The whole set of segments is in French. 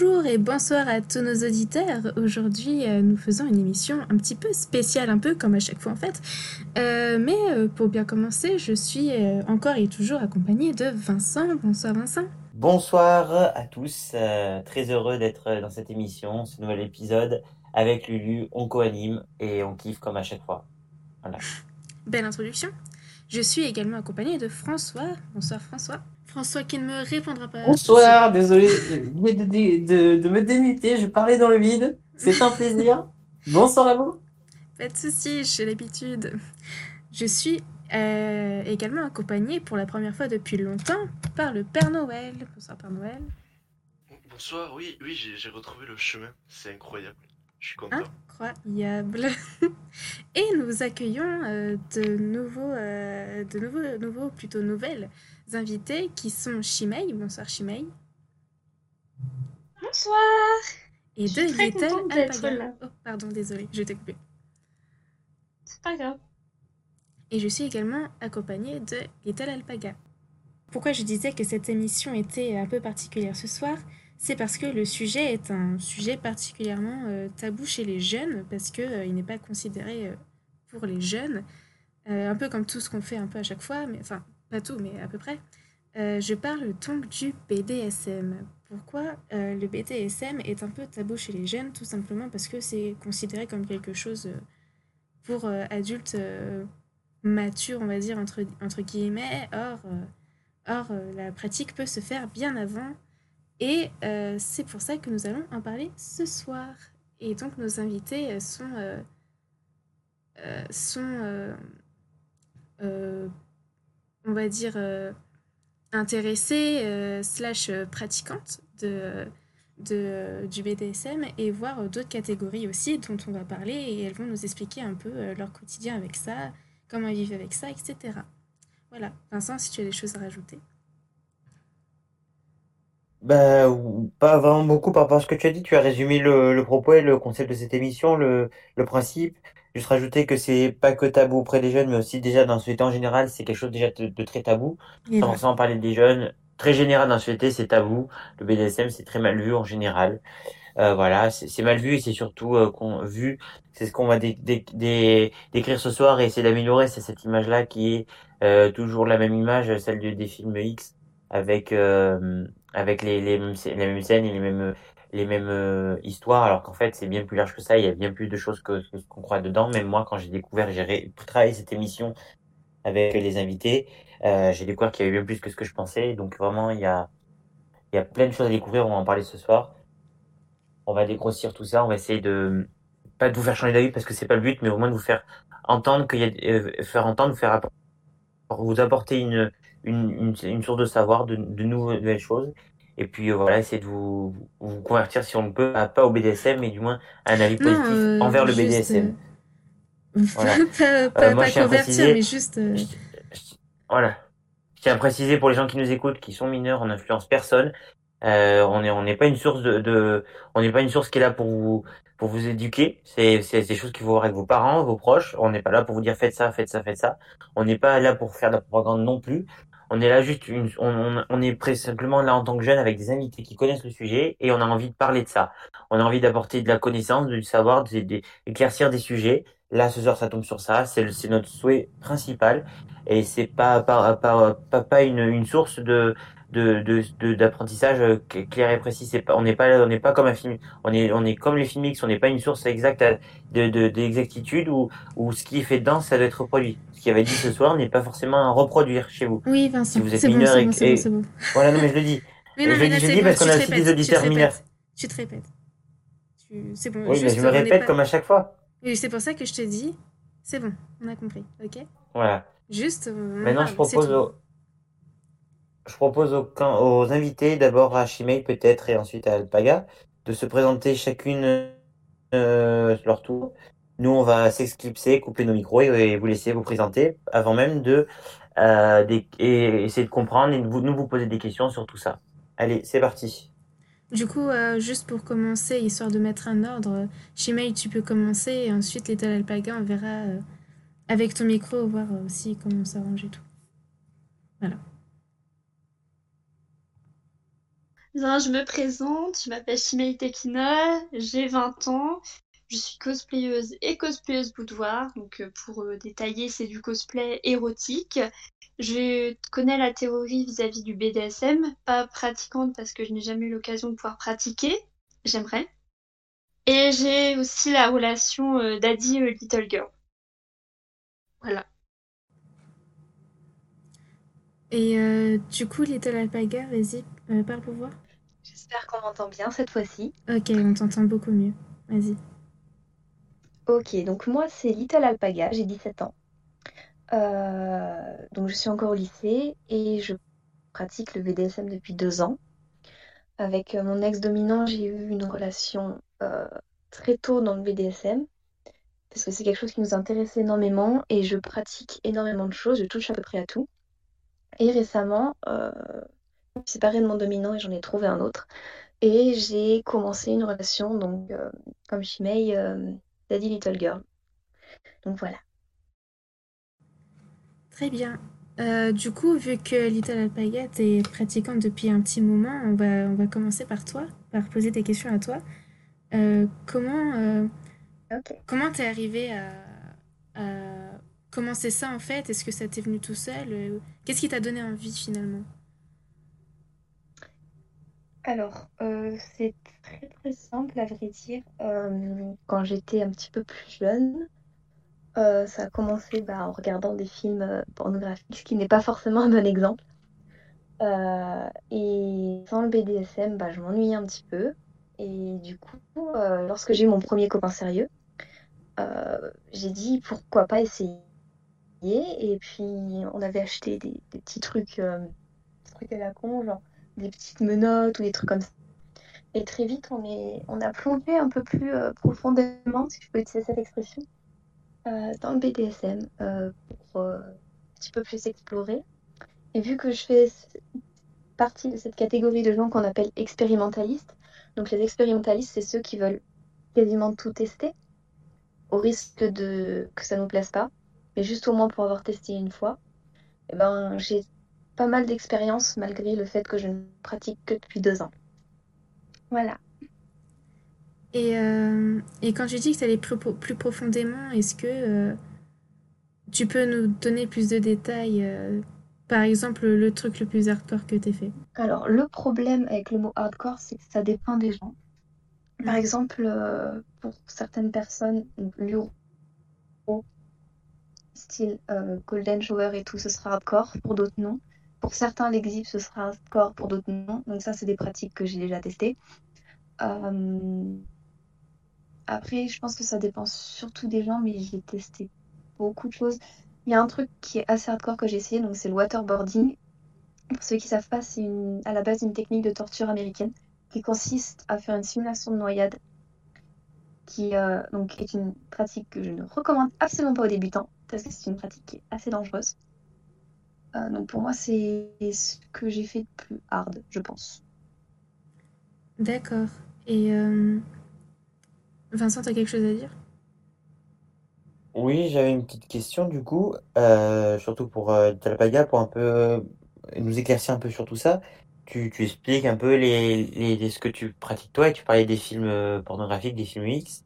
Bonjour et bonsoir à tous nos auditeurs. Aujourd'hui, euh, nous faisons une émission un petit peu spéciale, un peu comme à chaque fois en fait. Euh, mais euh, pour bien commencer, je suis encore et toujours accompagnée de Vincent. Bonsoir Vincent. Bonsoir à tous, euh, très heureux d'être dans cette émission, ce nouvel épisode avec Lulu, on co-anime et on kiffe comme à chaque fois. Voilà. Belle introduction. Je suis également accompagnée de François. Bonsoir François. François qui ne me répondra pas. Bonsoir, désolé de, de, de, de me démuter, je parlais dans le vide. C'est un plaisir. Bonsoir à vous. Pas de soucis, j'ai l'habitude. Je suis euh, également accompagnée pour la première fois depuis longtemps par le Père Noël. Bonsoir Père Noël. Bonsoir, oui, oui, j'ai j'ai retrouvé le chemin. C'est incroyable. Je suis content. Incroyable. Et nous accueillons euh, de nouveaux, euh, de nouveaux, nouveaux, plutôt nouvelles invités qui sont Chimay. Bonsoir Chimay. Bonsoir. Et Je de suis très Little contente d'être Alpaga. là. Oh, pardon, désolée, je t'ai coupé. C'est pas grave. Et je suis également accompagnée de Little Alpaga. Pourquoi je disais que cette émission était un peu particulière ce soir? C'est parce que le sujet est un sujet particulièrement euh, tabou chez les jeunes, parce qu'il n'est pas considéré euh, pour les jeunes, Euh, un peu comme tout ce qu'on fait un peu à chaque fois, mais enfin, pas tout, mais à peu près. Euh, je parle donc du BDSM. Pourquoi euh, le BDSM est un peu tabou chez les jeunes Tout simplement parce que c'est considéré comme quelque chose euh, pour adultes matures, on va dire, entre, guillemets. Or, or la pratique peut se faire bien avant. Et c'est pour ça que nous allons en parler ce soir. Et donc, nos invités sont, sont on va dire, euh, intéressées euh, slash euh, euh, du BDSM et voir d'autres catégories aussi dont on va parler et elles vont nous expliquer un peu leur quotidien avec ça, comment ils vivent avec ça, etc. Voilà. Vincent, si tu as des choses à rajouter. Ou- pas vraiment beaucoup par rapport à ce que tu as dit, tu as résumé le, le propos et le concept de cette émission, le, le principe. Juste rajouter que c'est pas que tabou auprès des jeunes, mais aussi déjà dans la société en général, c'est quelque chose déjà de, de très tabou. Sans forcément parler des jeunes, très général dans la société, c'est tabou. Le BDSM, c'est très mal vu en général. Euh, voilà, c'est mal vu et c'est surtout euh, qu'on vu, c'est ce qu'on va dé- dé- dé- décrire ce soir et essayer d'améliorer, c'est cette image-là qui est euh, toujours la même image, celle de- des films X, avec euh, avec les, les mêmes les mêmes scènes et les mêmes les mêmes euh, histoires, alors qu'en fait c'est bien plus large que ça, il y a bien plus de choses que, ce qu'on croit dedans. Même moi, quand j'ai découvert, j'ai travaillé cette émission avec les invités, euh, j'ai découvert qu'il y avait bien plus que ce que je pensais. Donc vraiment, il y a il y a plein de choses à découvrir, on va en parler ce soir. On va dégrossir tout ça, on va essayer de pas de vous faire changer d'avis parce que c'est pas le but, mais au moins de vous faire entendre qu'il y a euh, faire entendre, apport- vous apporter une une, une, une source de savoir, de, de nouvelles choses. Et puis euh, voilà, essayer de vous, vous convertir si on le peut, à, pas au BDSM, mais du moins à un avis Non, positif euh, envers le BDSM. euh, Voilà. pas pas, Euh, moi, pas tiens à convertir, préciser- mais juste. euh, Je- je- voilà. Je tiens à préciser pour les gens qui nous écoutent, qui sont mineurs, on n'influence personne. Euh, on est, on n'est pas une source de, de on n'est pas une source qui est là pour vous, pour vous éduquer. C'est, c'est des choses qu'il faut voir avec vos parents, vos proches. On n'est pas là pour vous dire faites ça, faites ça, faites ça. On n'est pas là pour faire de la propagande non plus. On est là juste une, on, on, est simplement là en tant que jeune avec des invités qui connaissent le sujet et on a envie de parler de ça. On a envie d'apporter de la connaissance, du savoir, de- de- d'éclaircir des sujets. Là, ce soir, ça tombe sur ça. C'est notre souhait principal et c'est pas pas pas pas, pas une, une source de de de de- d'apprentissage euh, clair et précis c'est pas on n'est pas on n'est pas comme un film on est on est comme les films X on n'est pas une source exacte de de d'exactitude où où ce qui est fait dedans ça doit être reproduit ce qui avait dit ce soir n'est pas forcément à reproduire chez vous Oui, Vincent, Si vous êtes bon, mineur et bon, et- bon. voilà non mais je le dis Mais Je non, le mais dis- là, je dis bon, parce qu'on a aussi des répètes, tu te auditeurs répètes. mineurs. Tu te répètes. C'est bon, oui mais je me répète comme à chaque fois c'est pour ça que je te dis, c'est bon, on a compris, ok? Voilà Juste, en Maintenant, je propose je propose aux, invités, d'abord à Chimay peut-être et ensuite à Alpaga, de se présenter chacune euh, leur tour. Nous, on va s'exclipser, couper nos micros et, vous laisser vous présenter avant même de euh, essayer de comprendre et vous, nous vous poser des questions sur tout ça. Allez, c'est parti. Du coup, euh, juste pour commencer, histoire de mettre un ordre, Chimay, tu peux commencer et ensuite Little Alpaga, on verra avec ton micro, voir aussi comment s'arrange et tout. Voilà. Je me présente, je m'appelle Chimay Tekina, j'ai 20 ans, je suis cosplayeuse et cosplayeuse boudoir. Donc, euh, pour euh, détailler, c'est du cosplay érotique. Je connais la théorie vis-à-vis du BDSM, pas pratiquante parce que je n'ai jamais eu l'occasion de pouvoir pratiquer. J'aimerais. Et j'ai aussi la relation euh, Daddy Little Girl. Voilà. Et du coup, Little Alpaga, vas-y, euh, parle pour voir. J'espère qu'on m'entend bien cette fois-ci. Ok, on t'entend beaucoup mieux. Vas-y. Ok, donc moi c'est Little Alpaga, j'ai 17 ans. Euh, donc je suis encore au lycée et je pratique le BDSM depuis deux ans. Avec euh, mon ex-dominant, j'ai eu une relation euh, très tôt dans le BDSM parce que c'est quelque chose qui nous intéresse énormément et je pratique énormément de choses, je touche à peu près à tout. Et récemment, euh, me suis séparée de mon dominant et j'en ai trouvé un autre. Et j'ai commencé une relation, donc euh, comme Shimei, euh, Daddy Little Girl. Donc voilà. Très bien. Euh, du coup, vu que Little Alpaga, t'es pratiquante depuis un petit moment, on va, on va commencer par toi, par poser des questions à toi. Euh, comment euh, comment t'es arrivée à, à commencer ça en fait? Est-ce que ça t'est venu tout seul? Qu'est-ce qui t'a donné envie finalement? Alors, euh, c'est très très simple à vrai dire. Euh, quand j'étais un petit peu plus jeune, euh, ça a commencé bah, en regardant des films pornographiques, ce qui n'est pas forcément un bon exemple. Et sans le BDSM, bah, je m'ennuyais un petit peu. Et du coup, lorsque j'ai eu mon premier copain sérieux, j'ai dit pourquoi pas essayer. Et puis, on avait acheté des, des petits trucs, trucs à la con, genre des petites menottes ou des trucs comme ça. Et très vite, on est, on a plongé un peu plus euh, profondément, si je peux utiliser cette expression, euh, dans le BDSM euh, pour un petit peu plus explorer. Et vu que je fais partie de cette catégorie de gens qu'on appelle expérimentalistes, donc les expérimentalistes, c'est ceux qui veulent quasiment tout tester, au risque de que ça nous plaise pas, mais juste au moins pour avoir testé une fois. Et ben, j'ai pas mal d'expérience malgré le fait que je ne pratique que depuis deux ans. Voilà. Et, euh, et quand tu dis que tu allais plus, plus profondément, est-ce que euh, tu peux nous donner plus de détails euh, Par exemple, le truc le plus hardcore que tu fait? Alors, le problème avec le mot hardcore, c'est que ça dépend des gens. Par exemple, pour certaines personnes, l'euro, style Golden Shower et tout, ce sera hardcore, pour d'autres non. Pour certains, l'exhib, ce sera hardcore, pour d'autres non. Donc ça, c'est des pratiques que j'ai déjà testées. Euh, Après, je pense que ça dépend surtout des gens, mais j'ai testé beaucoup de choses. Il y a un truc qui est assez hardcore que j'ai essayé, donc c'est le waterboarding. Pour ceux qui ne savent pas, c'est à la base une technique de torture américaine qui consiste à faire une simulation de noyade, qui euh, donc est une pratique que je ne recommande absolument pas aux débutants, parce que c'est une pratique qui est assez dangereuse. Euh, donc pour moi, c'est ce que j'ai fait de plus hard, je pense. D'accord. Et euh, Vincent, tu as quelque chose à dire? Oui, j'avais une petite question du coup, euh, surtout pour euh, Talpaga, pour un peu euh, nous éclaircir un peu sur tout ça. Tu, tu expliques un peu les, les, les- ce que tu pratiques toi et tu parlais des films pornographiques, des films X.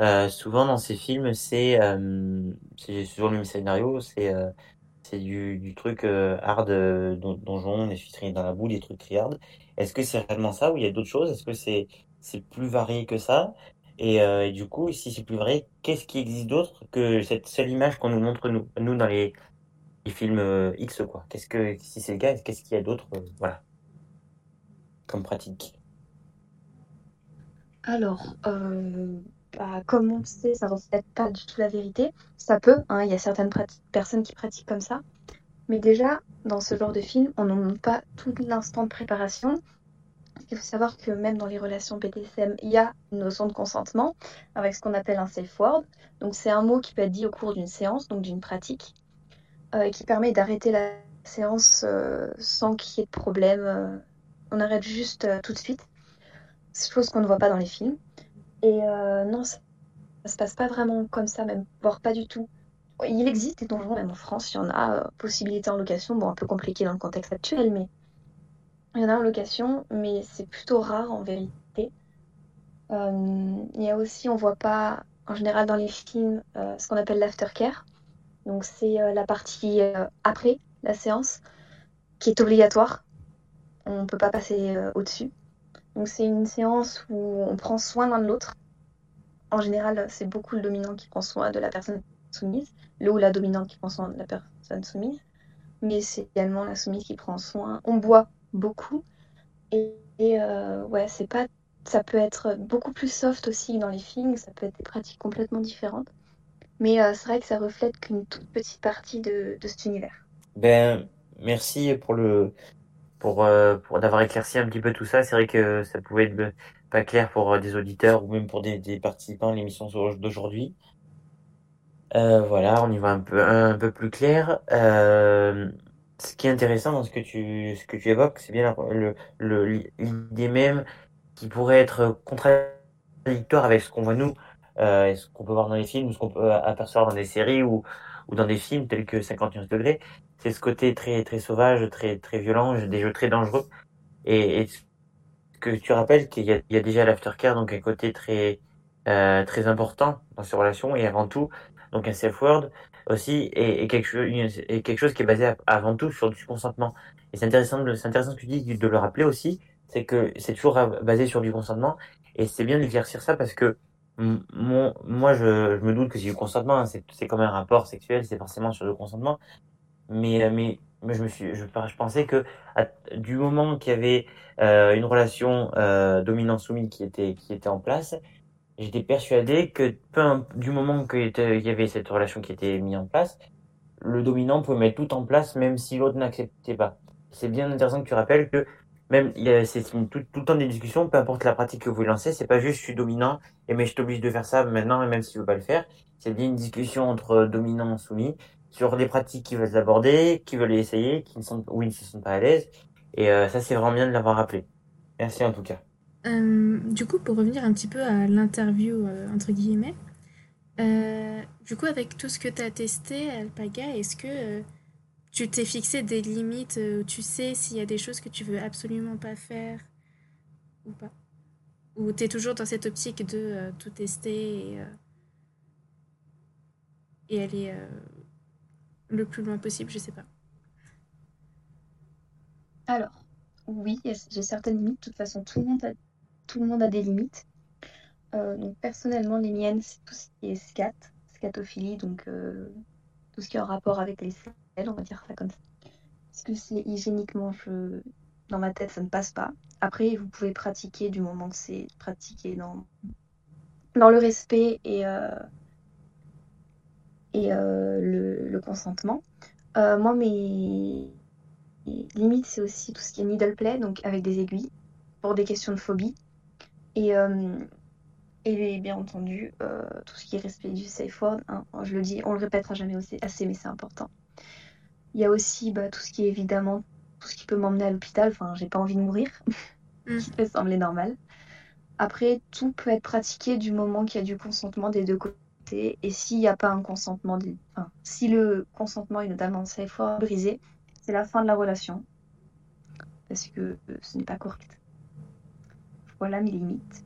Euh, souvent dans ces films, c'est euh, c'est souvent le même scénario, c'est euh, c'est du, truc euh, hard, euh, don- donjon, des filles dans la boue, des trucs triards. Est-ce que c'est réellement ça ou il y a d'autres choses? Est-ce que c'est plus varié que ça? Et, euh, et du coup, si c'est plus vrai, qu'est-ce qui existe d'autre que cette seule image qu'on nous montre nous, nous dans les, films X quoi? Qu'est-ce que si c'est le cas, qu'est-ce qu'il y a d'autre voilà comme pratique? Alors, bah, comme on le sait, ça ne reflète pas du tout la vérité. Ça peut, hein, il y a certaines personnes qui pratiquent comme ça. Mais déjà, dans ce genre de film, on ne montre pas tout l'instant de préparation. Il faut savoir que même dans les relations BDSM, il y a une notion de consentement avec ce qu'on appelle un safe word. Donc, c'est un mot qui peut être dit au cours d'une séance, donc d'une pratique, euh, qui permet d'arrêter la séance euh, sans qu'il y ait de problème. euh, on arrête juste euh, tout de suite. C'est chose qu'on ne voit pas dans les films. Et euh, non, ça, ça se passe pas vraiment comme ça, même, voire pas du tout. Il existe des donjons, même en France, il y en a, euh, possibilité en location, bon, un peu compliqué dans le contexte actuel, mais Il y en a en location, mais c'est plutôt rare en vérité. Euh, il y a aussi, on voit pas en général dans les films euh, ce qu'on appelle l'aftercare. Donc c'est la partie après la séance qui est obligatoire. On ne peut pas passer au-dessus. Donc c'est une séance où on prend soin l'un de l'autre. En général, c'est beaucoup le dominant qui prend soin de la personne soumise, le ou la dominante qui prend soin de la personne soumise, mais c'est également la soumise qui prend soin. On boit beaucoup et, euh, ouais, c'est pas, ça peut être beaucoup plus soft aussi dans les films, ça peut être des pratiques complètement différentes, mais euh, c'est vrai que ça reflète qu'une toute petite partie de, de cet univers. Ben, merci pour le, pour, euh, pour d'avoir éclairci un petit peu tout ça. C'est vrai que ça pouvait être pas clair pour euh, des auditeurs ou même pour des, des participants à l'émission d'aujourd'hui. Euh, voilà, on y va un peu, un, peu plus clair. Euh, ce qui est intéressant dans ce que tu, ce que tu évoques, c'est bien le, le, l'idée même qui pourrait être contradictoire avec ce qu'on voit nous, euh, ce qu'on peut voir dans les films, ou ce qu'on peut apercevoir dans des séries ou, ou dans des films tels que 51 degrés. C'est ce côté très, très sauvage, très, très violent, des jeux très dangereux. Et, et que tu rappelles qu'il y a, déjà l'aftercare, donc un côté très, euh, très important dans ces relations et avant tout, donc un safe word aussi et, quelque, chose, et quelque chose qui est basé avant tout sur du consentement. Et c'est intéressant, c'est intéressant ce que tu dis de le rappeler aussi, c'est que c'est toujours basé sur du consentement et c'est bien d'éclaircir ça parce que mon, moi je, je me doute que c'est du consentement, hein, c'est comme un rapport sexuel, c'est forcément sur le consentement, mais, mais, mais je me suis, je, pensais que du moment qu'il y avait euh, une relation euh, dominant-soumis qui était, qui était en place, j'étais persuadé que peu, du moment qu'il y avait cette relation qui était mise en place, le dominant pouvait mettre tout en place même si l'autre n'acceptait pas. C'est bien intéressant que tu rappelles que même c'est tout, tout, le temps des discussions, peu importe la pratique que vous lancez, c'est pas juste je suis dominant et mais je t'oblige de faire ça maintenant et même si tu veux pas le faire. C'est bien une discussion entre dominant et soumis sur les pratiques qu'ils veulent aborder, qui veulent essayer, qui ne sont, où ils ne se sentent pas à l'aise. Et euh, ça, c'est vraiment bien de l'avoir rappelé. Merci en tout cas. Du coup, pour revenir un petit peu à l'interview, euh, entre guillemets, euh, du coup, avec tout ce que tu as testé, Alpaga, est-ce que tu t'es fixé des limites où tu sais s'il y a des choses que tu veux absolument pas faire ou pas Ou tu es toujours dans cette optique de tout tester et, et aller le plus loin possible, je sais pas. Alors, oui, j'ai certaines limites. De toute façon, tout le monde a, des limites. Euh, donc, personnellement, les miennes, c'est tout ce qui est scat, scatophilie, donc euh, tout ce qui est en rapport avec les on va dire ça comme ça. Parce que c'est hygiéniquement, dans ma tête, ça ne passe pas. Après, vous pouvez pratiquer du moment que c'est pratiqué dans, dans le respect et, euh, et euh, le, consentement. Euh, moi, mes limites, c'est aussi tout ce qui est needle play, donc avec des aiguilles, pour des questions de phobie. Et, et bien entendu, tout ce qui est respect du safe word, hein, je le dis, on le répétera jamais assez, mais c'est important. Il y a aussi bah, tout ce qui est évidemment, tout ce qui peut m'emmener à l'hôpital, enfin, j'ai pas envie de mourir, mm. qui peut sembler normal. Après, tout peut être pratiqué du moment qu'il y a du consentement des deux côtés et s'il n'y a pas un consentement, enfin, si le consentement est notamment safe word brisé, c'est la fin de la relation. Parce que ce n'est pas correct. Voilà mes limites.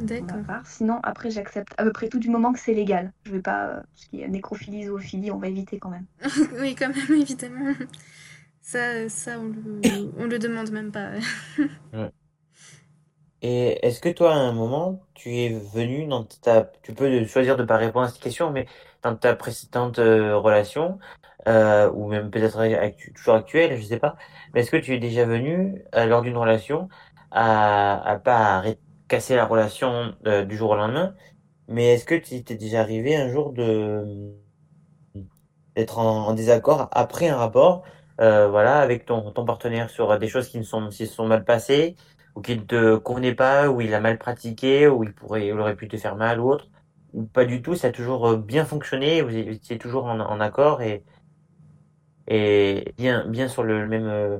D'accord. Sinon, après, j'accepte à peu près tout du moment que c'est légal. Je vais pas. Euh, ce qui est nécrophilie, zoophilie, on va éviter quand même. oui, quand même, évidemment. Ça, ça on, le, on le demande même pas. ouais. Et est-ce que toi, à un moment, tu es venu dans ta... Tu peux choisir de ne pas répondre à cette question, mais dans ta précédente euh, relation, euh, ou même peut-être actu toujours actuelle, je sais pas, mais est-ce que tu es déjà venu, euh, lors d'une relation, à, à pas à casser la relation euh, du jour au lendemain, mais est-ce que tu t'es déjà arrivé un jour de d'être en, désaccord après un rapport, euh, voilà, avec ton, ton partenaire sur des choses qui ne sont, qui sont mal passées, ou qu'il ne te convenait pas, ou il a mal pratiqué, ou il pourrait, il aurait pu te faire mal ou autre, ou pas du tout, ça a toujours euh, bien fonctionné, vous étiez toujours en, accord et, et bien, bien sur le même, euh,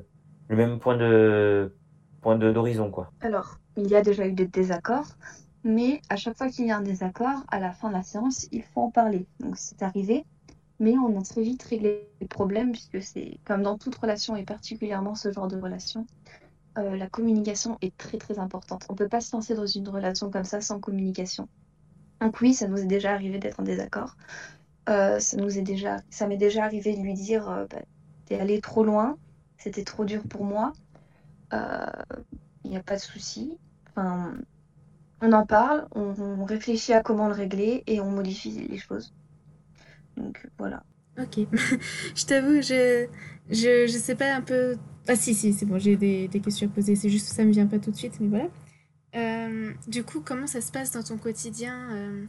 le même point de, point de, d'horizon, quoi? Alors, il y a déjà eu des désaccords, mais à chaque fois qu'il y a un désaccord, à la fin de la séance, il faut en parler. Donc, c'est arrivé, mais on a très vite réglé les problèmes, puisque c'est comme dans toute relation, et particulièrement ce genre de relation, euh, la communication est très très importante. On peut pas se lancer dans une relation comme ça sans communication. Donc oui, ça nous est déjà arrivé d'être en désaccord. Euh, ça déjà, m'est déjà arrivé de lui dire, euh, bah, t'es allé trop loin, c'était trop dur pour moi. Il n'y a pas de souci. Enfin, on en parle, on, réfléchit à comment le régler et on modifie les choses. Donc voilà. Ok. je t'avoue, je, je, je sais pas un peu. Ah, si, si, c'est bon, j'ai des, des questions à poser. C'est juste que ça me vient pas tout de suite, mais voilà. Euh, du coup, comment ça se passe dans ton quotidien euh,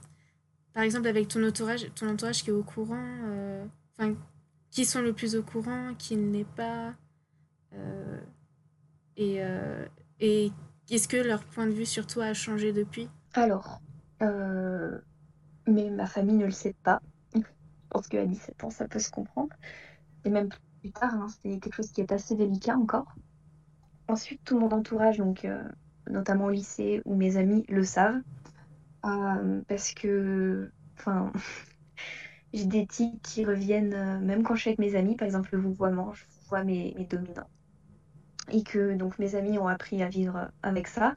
Par exemple, avec ton entourage, ton entourage qui est au courant euh, Enfin, qui sont le plus au courant, qui ne l'est pas euh, Et, euh, et est-ce que leur point de vue sur toi a changé depuis? Alors, euh, mais ma famille ne le sait pas. Je pense qu'à 17 ans, ça peut se comprendre. Et même plus tard, hein, c'est quelque chose qui est assez délicat encore. Ensuite, tout mon entourage, donc euh, notamment au lycée ou mes amis, le savent. Euh, parce que, j'ai des tics qui reviennent, même quand je suis avec mes amis, par exemple le vouvoiement, je vois mes, mes dominants. Et que donc mes amis ont appris à vivre avec ça.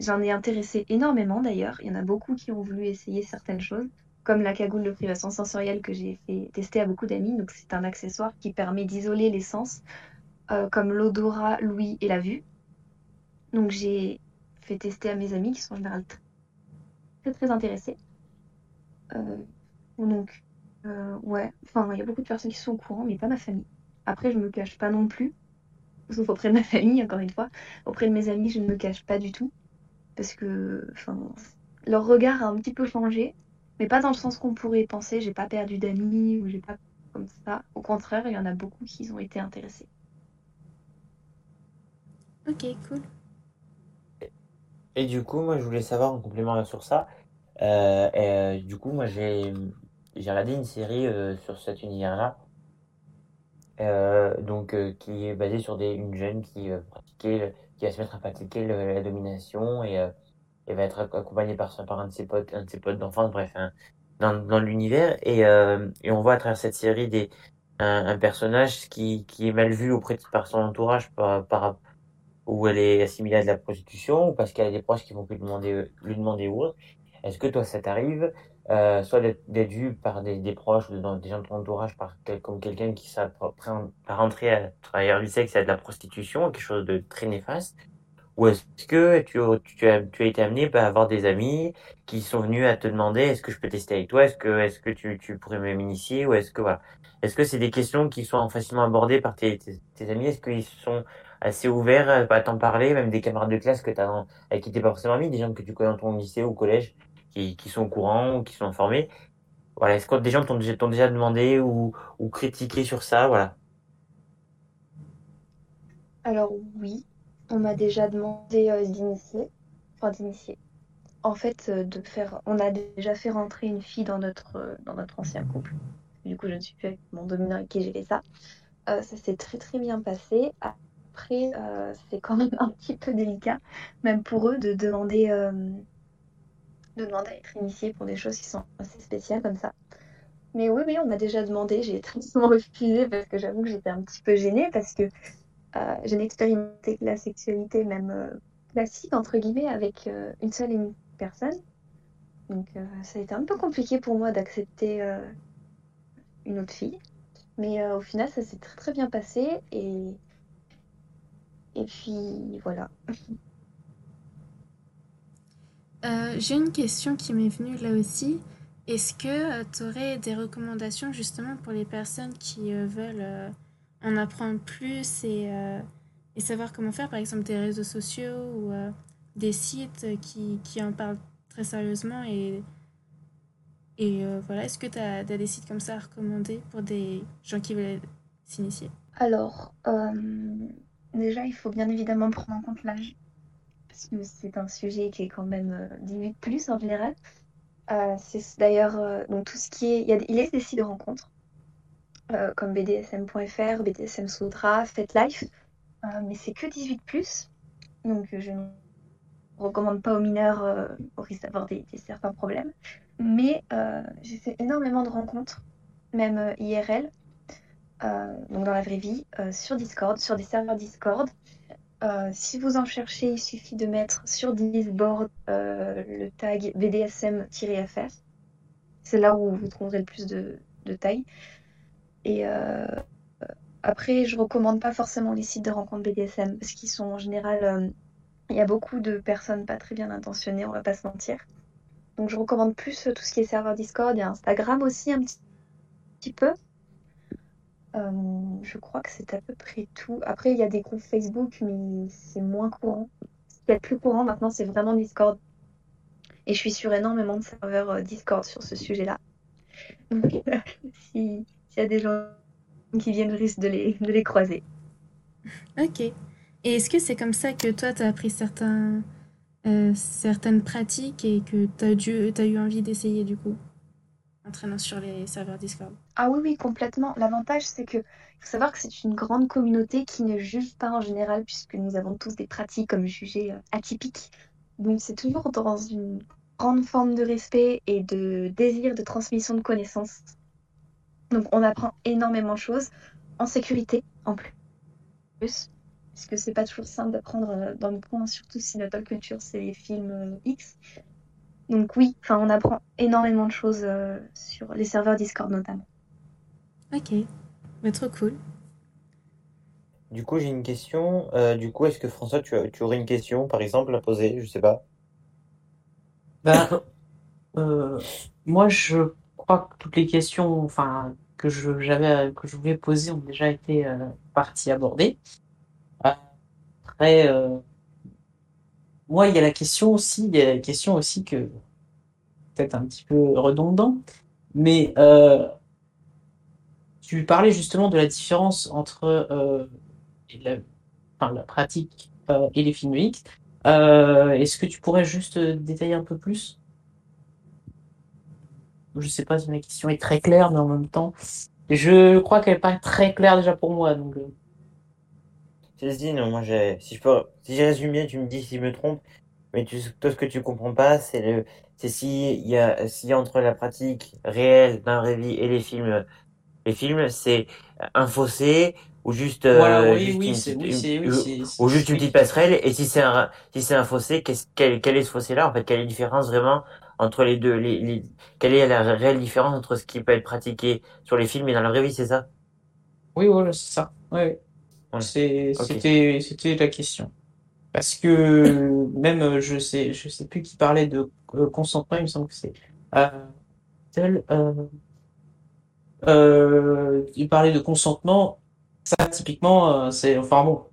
J'en ai intéressé énormément d'ailleurs. Il y en a beaucoup qui ont voulu essayer certaines choses, comme la cagoule de privation sensorielle que j'ai fait tester à beaucoup d'amis. Donc c'est un accessoire qui permet d'isoler les sens, euh, comme l'odorat, l'ouïe et la vue. Donc j'ai fait tester à mes amis qui sont en général très très intéressés. Euh, donc euh, ouais, enfin il y a beaucoup de personnes qui sont au courant, mais pas ma famille. Après je me cache pas non plus sauf auprès de ma famille, encore une fois. Auprès de mes amis, je ne me cache pas du tout. Parce que enfin, leur regard a un petit peu changé, mais pas dans le sens qu'on pourrait penser. J'ai pas perdu d'amis ou j'ai pas comme ça. Au contraire, il y en a beaucoup qui ont été intéressés. Ok, cool. Et du coup, moi, je voulais savoir en complément sur ça. Euh, et, euh, du coup, moi, j'ai j'ai regardé une série euh, sur cet univers-là, donc euh, qui est basée sur des, une jeune qui euh, pratiquait, qui va se mettre à pratiquer le- la domination et, euh, et va être ac- accompagnée par, par un de ses potes, un de ses potes d'enfance, bref, un- dans, dans l'univers. Et, euh, et on voit à travers cette série des, un, un personnage qui, qui est mal vu auprès de, par son entourage par, par, où elle est assimilée à de la prostitution ou parce qu'elle a des proches qui vont lui demander, lui demander autre. Est-ce que toi, ça t'arrive, euh, soit d'être vu par des, des proches ou dans, des gens de ton entourage par, comme quelqu'un qui s'apprend à rentrer travers du sexe à de la prostitution, quelque chose de très néfaste, ou est-ce que tu, tu as, tu as été amené bah, à avoir des amis qui sont venus à te demander est-ce que je peux tester avec toi, est-ce que, est-ce que tu, tu pourrais m'initier, ou est-ce que voilà. Est-ce que c'est des questions qui sont facilement abordées par tes, tes, amis? Est-ce qu'ils sont assez ouverts à à t'en parler, même des camarades de classe que t'as, avec qui t'es pas forcément ami, des gens que tu connais dans ton lycée ou collège, qui, sont au courant ou qui sont informés. Voilà, est-ce que des gens t'ont déjà, demandé ou, critiqué sur ça, voilà. Alors oui, on m'a déjà demandé euh, d'initier, enfin d'initier. En fait, euh, de faire, on a déjà fait rentrer une fille dans notre euh, dans notre ancien couple. Du coup, je ne suis plus avec mon dominant avec qui j'ai ça. Ça s'est très très bien passé. Après, c'est quand même un petit peu délicat, même pour eux, de demander de demander à être initié pour des choses qui sont assez spéciales comme ça. Mais oui, oui, on m'a déjà demandé. J'ai très souvent refusé parce que j'avoue que j'étais un petit peu gênée parce que euh, je n'ai expérimenté que la sexualité même euh, classique, entre guillemets, avec euh, une seule et unique personne. Donc euh, ça a été un peu compliqué pour moi d'accepter une autre fille. Mais au final, ça s'est très très bien passé. Et, et puis voilà. Euh, j'ai une question qui m'est venue là aussi. Est-ce que tu aurais des recommandations justement pour les personnes qui euh, veulent euh, en apprendre plus et, euh, savoir comment faire, par exemple des réseaux sociaux ou euh, des sites qui, en parlent très sérieusement et, euh, voilà, est-ce que tu as, des sites comme ça à recommander pour des gens qui veulent s'initier? Alors, euh, déjà, il faut bien évidemment prendre en compte l'âge. Parce que c'est un sujet qui est quand même euh, 18 plus en général. Euh, c'est d'ailleurs euh, tout ce qui est. Il, y a, des sites de rencontres euh, comme BDSM.fr, BDSM Sutra, FetLife, euh, mais c'est que 18 plus. Donc je ne recommande pas aux mineurs euh, au risque d'avoir des, certains problèmes. Mais euh, j'ai fait énormément de rencontres, même euh, IRL, donc dans la vraie vie, euh, sur Discord, sur des serveurs Discord. Euh, si vous en cherchez, il suffit de mettre sur Discord euh, le tag BDSM-FR. C'est là où vous trouverez le plus de, de tags. Et euh, après, je recommande pas forcément les sites de rencontres BDSM parce qu'ils sont en général. euh, il y a beaucoup de personnes pas très bien intentionnées, on va pas se mentir. Donc je recommande plus euh, tout ce qui est serveur Discord et Instagram aussi un petit peu. Euh, je crois que c'est à peu près tout. Après, il y a des groupes Facebook, mais c'est moins courant. Ce qui est le plus courant maintenant, c'est vraiment Discord. Et je suis sur énormément de serveurs euh, Discord sur ce sujet-là. Donc, si- s'il y a des gens qui viennent, risque de les, de les croiser. Ok. Et est-ce que c'est comme ça que toi, tu as appris certains, euh, certaines pratiques et que tu as, t'as eu envie d'essayer du coup, sur les serveurs Discord? Ah oui, oui, complètement. L'avantage, c'est que il faut savoir que c'est une grande communauté qui ne juge pas en général, puisque nous avons tous des pratiques comme jugées euh, atypiques. Donc c'est toujours dans une grande forme de respect et de désir de transmission de connaissances. Donc on apprend énormément de choses en sécurité en plus, puisque c'est pas toujours simple d'apprendre euh, dans le coin, surtout si notre culture c'est les films euh, X. Donc oui, enfin on apprend énormément de choses euh, sur les serveurs Discord notamment. Ok. Bah, trop cool. Du coup, j'ai une question. Euh, du coup, est-ce que François, tu, as- tu aurais une question, par exemple, à poser? Je sais pas. Ben, euh, moi, je crois que toutes les questions, enfin, que je, j'avais, que je voulais poser ont déjà été euh, parties abordées. Après, euh, moi, il y a la question aussi, il y a la question aussi que peut-être un petit peu redondant, mais euh, tu parlais justement de la différence entre euh, la, enfin, la pratique euh, et les films X. Euh, est-ce que tu pourrais juste euh, détailler un peu plus? Je sais pas si ma question est très claire, mais en même temps, je crois qu'elle n'est pas très claire déjà pour moi. Donc, non, moi, j'ai, si je peux, si je résume bien, tu me dis si je me trompe. Mais tu, toi, ce que tu comprends pas, c'est le, c'est si il y a, s'il y a entre la pratique réelle dans la vraie vie et les films, les films, c'est un fossé ou juste, voilà, euh, oui, juste oui, une c'est, petite, oui, c'est, oui, une- c'est, c'est- ou juste une petite passerelle. Et si c'est un, si c'est un fossé, qu'est-ce, quel, quel est ce fossé-là? En fait, quelle est la différence vraiment entre les deux, les, les, quelle est la réelle différence entre ce qui peut être pratiqué sur les films et dans la vraie vie, c'est ça? Oui, voilà, c'est ça. Oui, C'est, c'était, c'était la question. Parce que même, euh, je sais, je sais plus qui parlait de euh, consentement, il me semble que c'est euh, tel, euh, euh, il parlait de consentement. Ça, typiquement, c'est, enfin bon,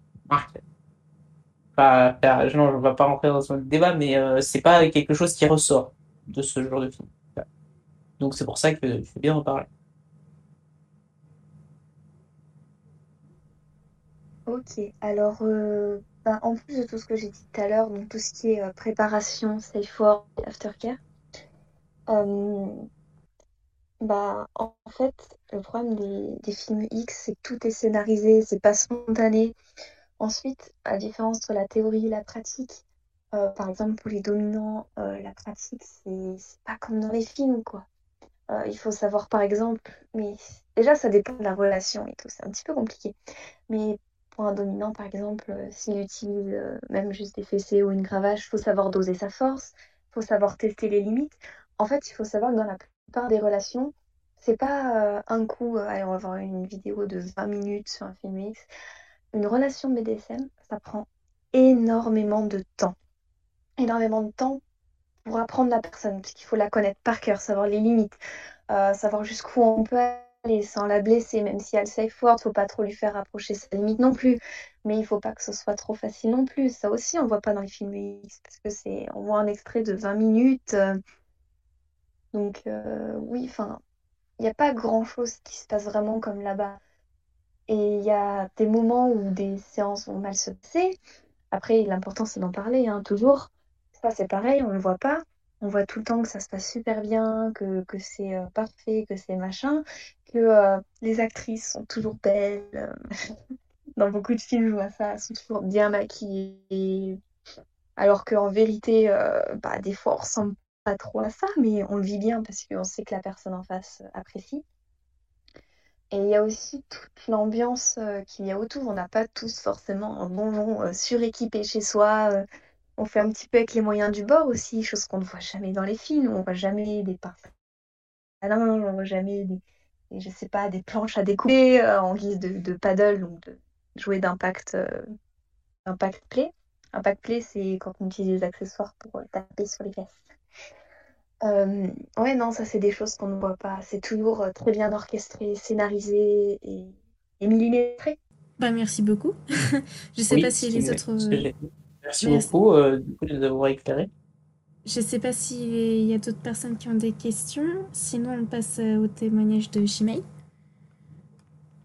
pas, non, je ne vais pas rentrer dans ce débat, mais euh, c'est pas quelque chose qui ressort de ce genre de film. Donc c'est pour ça que il faut bien en parler. Ok, alors euh, bah, en plus de tout ce que j'ai dit tout à l'heure, donc tout ce qui est euh, préparation, safe word et aftercare, bah en fait le problème des, films X, c'est que tout est scénarisé, c'est pas spontané. Ensuite, la différence entre la théorie et la pratique, par exemple pour les dominants, la pratique c'est pas comme dans les films quoi. Il faut savoir par exemple, mais déjà ça dépend de la relation et tout, c'est un petit peu compliqué. Mais un dominant, par exemple, euh, s'il utilise euh, même juste des fessées ou une cravache, il faut savoir doser sa force, il faut savoir tester les limites. En fait, il faut savoir que dans la plupart des relations, c'est pas euh, un coup, allez, on va voir une vidéo de 20 minutes sur un film X. Une relation BDSM, ça prend énormément de temps. Énormément de temps pour apprendre la personne, parce qu'il faut la connaître par cœur, savoir les limites, savoir jusqu'où on peut aller sans la blesser, même si elle safe word, faut pas trop lui faire approcher sa limite non plus. Mais il faut pas que ce soit trop facile non plus. Ça aussi, on voit pas dans les films X, parce que c'est, on voit un extrait de 20 minutes. euh, donc euh, oui, enfin, il n'y a pas grand-chose qui se passe vraiment comme là-bas. Et il y a des moments où des séances vont mal se passer. Après, l'important, c'est d'en parler, hein, toujours. Ça, c'est pareil, on ne le voit pas. On voit tout le temps que ça se passe super bien, que, que c'est euh, parfait, que c'est machin, que euh, les actrices sont toujours belles. euh, Dans beaucoup de films, je vois ça, elles sont toujours bien maquillées. Alors qu'en vérité, euh, bah, des fois, on ressemble pas trop à ça, mais on le vit bien parce qu'on sait que la personne en face apprécie. Et il y a aussi toute l'ambiance qu'il y a autour. On n'a pas tous forcément un donjon euh, suréquipé chez soi. on fait un petit peu avec les moyens du bord aussi, chose qu'on ne voit jamais dans les films. On voit jamais des parfums à linge, on voit jamais des, des- je sais pas, des planches à découper euh, en guise de, de paddle, donc de jouer d'impact euh, d'impact play. Impact play, c'est quand on utilise des accessoires pour euh, taper sur les fesses. Euh, ouais, non, ça c'est des choses qu'on ne voit pas. C'est toujours très bien orchestré, scénarisé et, et millimétré. Bah, merci beaucoup. je sais Oui, pas si les autres. Merci Merci. beaucoup euh, du coup, de nous avoir éclairé. Je sais pas s'il y a d'autres personnes qui ont des questions. Sinon, on passe euh, au témoignage de Shimei.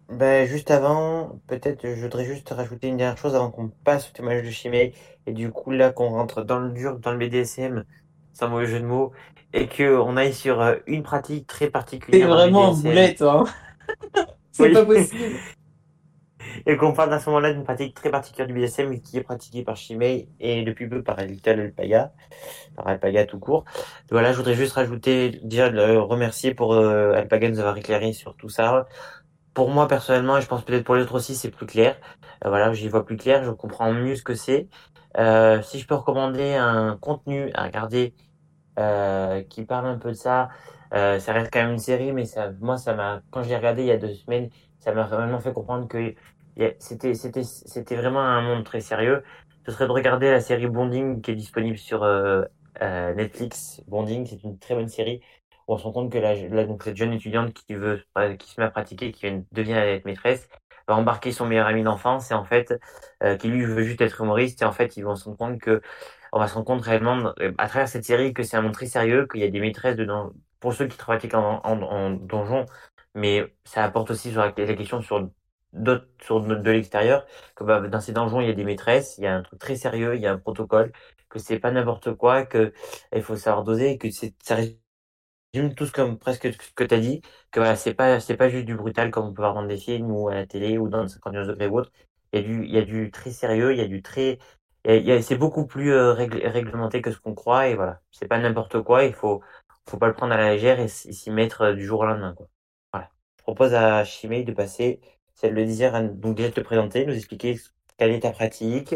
Ben, juste avant, peut-être je voudrais juste rajouter une dernière chose avant qu'on passe au témoignage de Chimay et du coup là qu'on rentre dans le dur, dans le BDSM, sans mauvais jeu de mots, et que on aille sur euh, une pratique très particulière le vraiment en boulette, hein. C'est Oui. pas possible. Et qu'on parle à ce moment-là d'une pratique très particulière du BDSM qui est pratiquée par Chimay et depuis peu par Little Alpaga, par Alpaga tout court. Voilà, je voudrais juste rajouter, déjà le remercier pour euh, Alpaga de nous avoir éclairé sur tout ça. Pour moi personnellement, et je pense peut-être pour les autres aussi, c'est plus clair. Euh, voilà, j'y vois plus clair, je comprends mieux ce que c'est. Euh, si je peux recommander un contenu à regarder euh, qui parle un peu de ça, ça reste quand même une série, mais ça, moi, ça m'a, quand je l'ai regardé il y a deux semaines, ça m'a vraiment fait comprendre que c'était, c'était, vraiment un monde très sérieux. Ce serait de regarder la série Bonding qui est disponible sur euh, euh, Netflix. Bonding, c'est une très bonne série où on se rend compte que la, donc cette jeune étudiante qui veut, euh, qui se met à pratiquer, qui devient être maîtresse, va embarquer son meilleur ami d'enfance et en fait, euh, qui lui veut juste être humoriste et en fait, ils vont se rendre compte que on va se rendre compte réellement euh, à travers cette série que c'est un monde très sérieux, qu'il y a des maîtresses dedans pour ceux qui pratiquent en, en, en donjon, mais ça apporte aussi sur la, la question sur d'autres sur de, l'extérieur que bah, dans ces donjons il y a des maîtresses, il y a un truc très sérieux, il y a un protocole, que c'est pas n'importe quoi, que il faut savoir doser, que c'est ça résume tout ce comme presque ce que tu as dit, que voilà, c'est pas c'est pas juste du brutal comme on peut voir dans des films ou à la télé ou dans 51 degrés ou autre. Il y a du il y a du très sérieux, il y a du très c'est beaucoup plus euh, réglementé que ce qu'on croit et voilà, c'est pas n'importe quoi, il faut faut pas le prendre à la légère et s'y mettre euh, du jour au lendemain quoi. Voilà. Je propose à Chimay de passer, le désire, à- donc déjà de te présenter, nous expliquer quelle est ta pratique,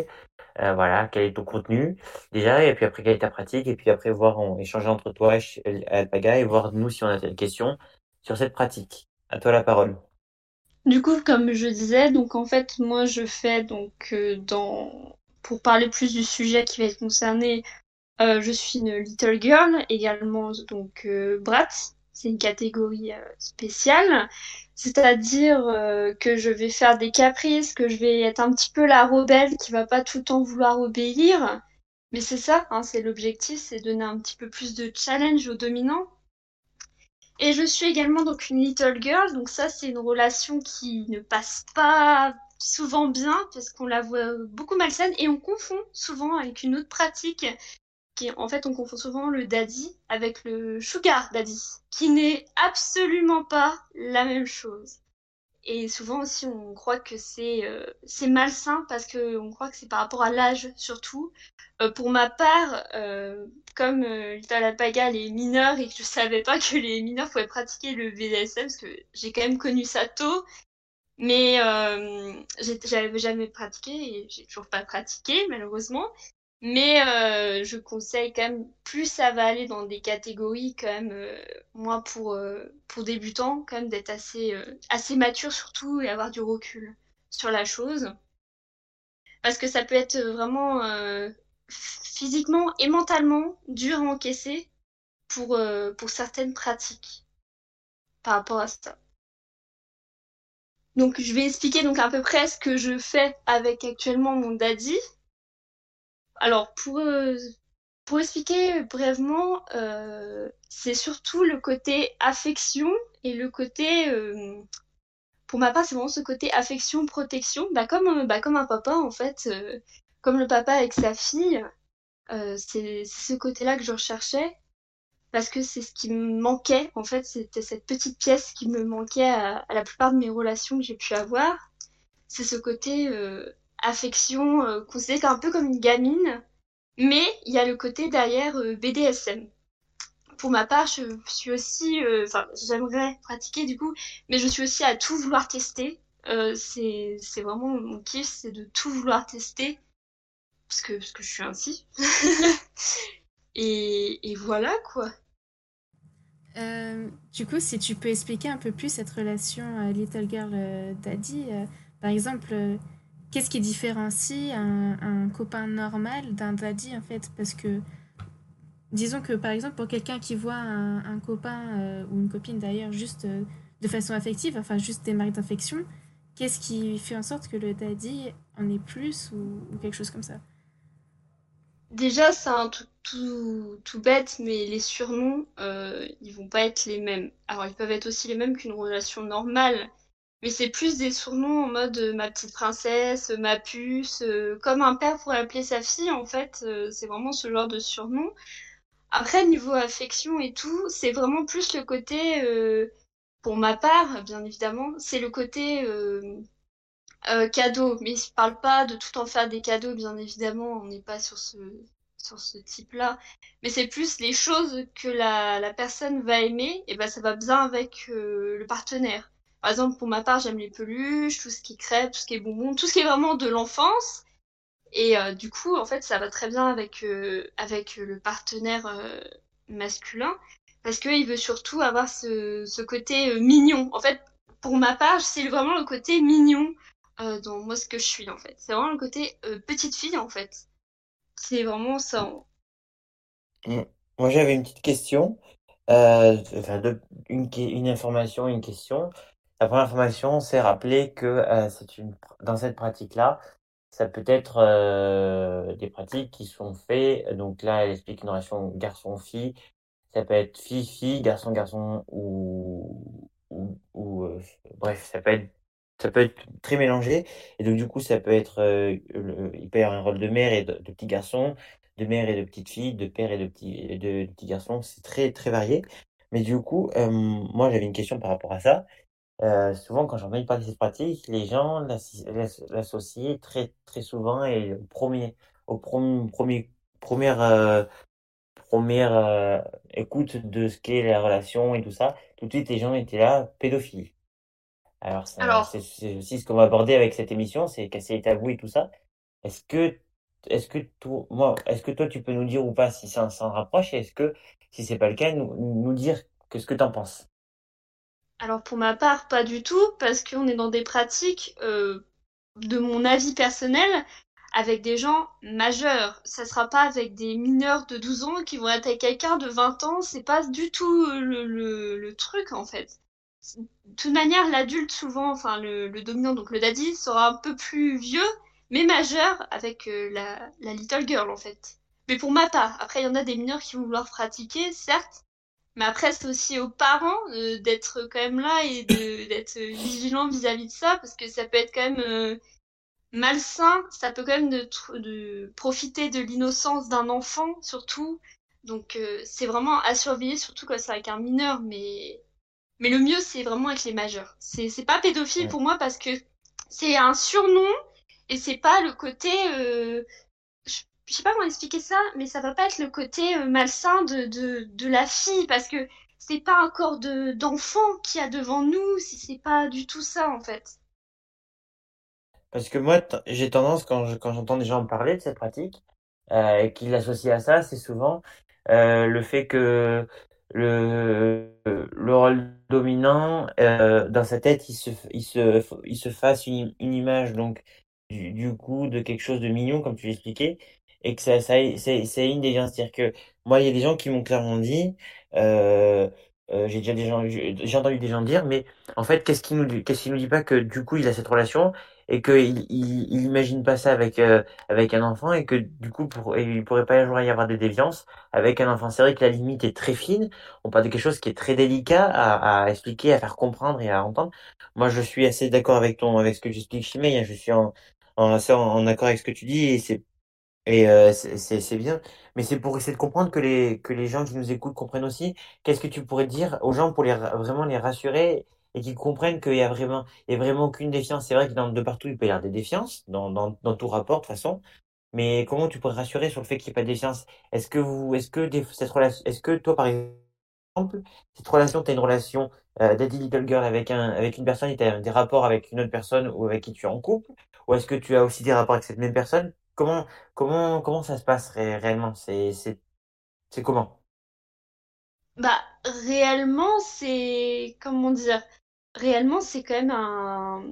euh, voilà, quel est ton contenu déjà, et puis après quelle est ta pratique, et puis après voir, échanger entre toi et Alpaga et voir nous si on a des questions sur cette pratique. À toi la parole. Du coup, comme je disais, donc en fait, moi je fais donc euh, pour parler plus du sujet qui va être concerné, euh, je suis une little girl, également donc brat. C'est une catégorie euh, spéciale, c'est-à-dire euh, que je vais faire des caprices, que je vais être un petit peu la rebelle qui va pas tout le temps vouloir obéir. Mais c'est ça, hein, c'est l'objectif, c'est donner un petit peu plus de challenge aux dominants. Et je suis également donc une little girl, donc ça c'est une relation qui ne passe pas souvent bien parce qu'on la voit beaucoup malsaine et on confond souvent avec une autre pratique en fait on confond souvent le daddy avec le sugar daddy qui n'est absolument pas la même chose. Et souvent aussi on croit que c'est euh, c'est malsain parce que on croit que c'est par rapport à l'âge surtout. Euh, pour ma part, euh, comme euh, Little Alpaga est mineur et que je savais pas que les mineurs pouvaient pratiquer le BDSM parce que j'ai quand même connu ça tôt, mais euh, j'avais jamais pratiqué et j'ai toujours pas pratiqué malheureusement. Mais euh, je conseille quand même, plus ça va aller dans des catégories quand même, euh, moi pour, euh, pour débutants, quand même d'être assez, euh, assez mature surtout et avoir du recul sur la chose. Parce que ça peut être vraiment euh, physiquement et mentalement dur à encaisser pour, euh, pour certaines pratiques par rapport à ça. Donc je vais expliquer donc à peu près ce que je fais avec actuellement mon daddy. Alors pour, euh, pour expliquer brièvement, euh, c'est surtout le côté affection et le côté, euh, pour ma part, c'est vraiment ce côté affection-protection, bah comme, bah comme un papa en fait, comme le papa avec sa fille, c'est ce côté-là que je recherchais parce que c'est ce qui me manquait en fait, c'était cette petite pièce qui me manquait à, à la plupart de mes relations que j'ai pu avoir. C'est ce côté affection, euh, considéré un peu comme une gamine, mais il y a le côté derrière euh, BDSM. pour ma part, je suis aussi, euh, enfin, j'aimerais pratiquer du coup, mais je suis aussi à tout vouloir tester. Euh, c'est c'est vraiment mon kiff, c'est de tout vouloir tester parce que parce que je suis ainsi. et, et voilà quoi. Euh, du coup, si tu peux expliquer un peu plus cette relation euh, Little Girl euh, Daddy, euh, par exemple, euh, qu'est-ce qui différencie un, copain normal d'un daddy en fait? Parce que, disons que par exemple, pour quelqu'un qui voit un, copain euh, ou une copine d'ailleurs juste euh, de façon affective, enfin juste des marques d'affection, qu'est-ce qui fait en sorte que le daddy en ait plus ou, ou quelque chose comme ça? Déjà, c'est un truc tout, tout bête, mais les surnoms, euh, ils vont pas être les mêmes. Alors, ils peuvent être aussi les mêmes qu'une relation normale, mais c'est plus des surnoms en mode euh, ma petite princesse, ma puce, euh, comme un père pourrait appeler sa fille, en fait, euh, c'est vraiment ce genre de surnom. Après, niveau affection et tout, c'est vraiment plus le côté, pour ma part, bien évidemment, c'est le côté cadeau. Mais je parle pas de tout en faire des cadeaux, bien évidemment, on n'est pas sur ce, sur ce type-là. Mais c'est plus les choses que la, la personne va aimer, et ben ça va bien avec le partenaire. Par exemple, pour ma part, j'aime les peluches, tout ce qui est tout ce qui est bonbons, tout ce qui est vraiment de l'enfance. Et euh, du coup, en fait, ça va très bien avec, euh, avec le partenaire euh, masculin, parce qu'il veut surtout avoir ce, ce côté euh, mignon. En fait, pour ma part, c'est vraiment le côté mignon euh, dans moi ce que je suis, en fait. C'est vraiment le côté euh, petite fille, en fait. C'est vraiment ça. Mm. Moi, j'avais une petite question, euh, enfin, une, une information, une question. La première information, c'est rappeler que euh, c'est une, dans cette pratique-là, ça peut être euh, des pratiques qui sont faites. Donc là, elle explique une relation garçon-fille. Ça peut être fille-fille, garçon-garçon ou, ou, ou, euh, bref, ça peut être ça peut être très mélangé. Et donc du coup, ça peut être euh, le- il peut y avoir un rôle de mère et de, de petit garçon, de mère et de petite fille, de père et de petit de, de petit garçon. C'est très très varié. Mais du coup, euh, moi j'avais une question par rapport à ça. Euh, souvent, quand j'entends parler de cette pratique, les gens l'associent très, très souvent et au premier, au premier, première, euh, première euh, écoute de ce qu'est la relation et tout ça. Tout de suite, les gens étaient là, pédophilie. Alors, ça- Alors, c'est c'est aussi ce qu'on va aborder avec cette émission, c'est casser les tabous et tout ça. Est-ce que, est-ce que toi, moi, est-ce que toi, tu peux nous dire ou pas si ça s'en rapproche et est-ce que, si c'est pas le cas, nous, nous dire que ce que t'en penses? Alors pour ma part, pas du tout, parce qu'on est dans des pratiques, euh, de mon avis personnel, avec des gens majeurs. Ça sera pas avec des mineurs de 12 ans qui vont être avec quelqu'un de 20 ans, c'est pas du tout euh, le, truc en fait. De toute manière, l'adulte souvent, enfin le, le dominant, donc le daddy, sera un peu plus vieux, mais majeur avec euh, la, la little girl en fait. Mais pour ma part, après il y en a des mineurs qui vont vouloir pratiquer, certes, mais après c'est aussi aux parents euh, d'être quand même là et d'être vigilants vis-à-vis de ça, parce que ça peut être quand même euh, malsain, ça peut quand même de, de profiter de l'innocence d'un enfant surtout. Donc euh, c'est vraiment à surveiller, surtout quand c'est avec un mineur, mais mais le mieux, c'est vraiment avec les majeurs. C'est, c'est pas pédophile Ouais. pour moi parce que c'est un surnom et c'est pas le côté. Je, sais pas comment expliquer ça, mais ça va pas être le côté euh, malsain de, de, de la fille parce que c'est pas un corps de, d'enfant qu'il y a devant nous, c'est, c'est pas du tout ça en fait. Parce que moi, j'ai tendance, quand je- quand j'entends des gens parler de cette pratique, euh, et qu'ils l'associent à ça, c'est souvent euh, le fait que le, le rôle dominant, dans sa tête, il se, il se, il se fasse une, image, donc, du coup, de quelque chose de mignon, comme tu l'expliquais, et que ça, ça, c'est, c'est une des gens. C'est-à-dire que moi, il y a des gens qui m'ont clairement dit, euh, euh, j'ai déjà des gens, j'ai entendu des gens dire, mais en fait, qu'est-ce qui nous, qu'est-ce qui nous dit pas que du coup, il a cette relation? et qu'il il, il imagine pas ça avec euh, avec un enfant et que du coup pour, il pourrait pas y avoir des déviances avec un enfant. C'est vrai que la limite est très fine. On parle de quelque chose qui est très délicat à, à expliquer, à faire comprendre et à entendre. Moi, je suis assez d'accord avec ton avec ce que j'explique, Chimay. hein. Je suis en, en assez en, en accord avec ce que tu dis et c'est et euh, c'est bien. Mais c'est pour essayer de comprendre que les que les gens qui nous écoutent comprennent aussi. Qu'est-ce que tu pourrais dire aux gens pour les ra- vraiment les rassurer et qu'ils comprennent qu'il y a vraiment il y a vraiment aucune défiance. C'est vrai que dans, de partout, il peut y avoir des défiances, dans, dans, dans tout rapport, de toute façon. Mais comment tu pourrais rassurer sur le fait qu'il n'y ait pas de défiance? Est-ce que vous, est-ce que des, cette relation, est-ce que toi, par cette relation, tu as une relation euh, Daddy Little Girl avec, un, avec une personne et tu as des rapports avec une autre personne ou avec qui tu es en couple? Ou est-ce que tu as aussi des rapports avec cette même personne? Comment, comment, comment ça se passe réellement? C'est comment? Bah, réellement, c'est. Comment dire? Réellement, c'est quand même un.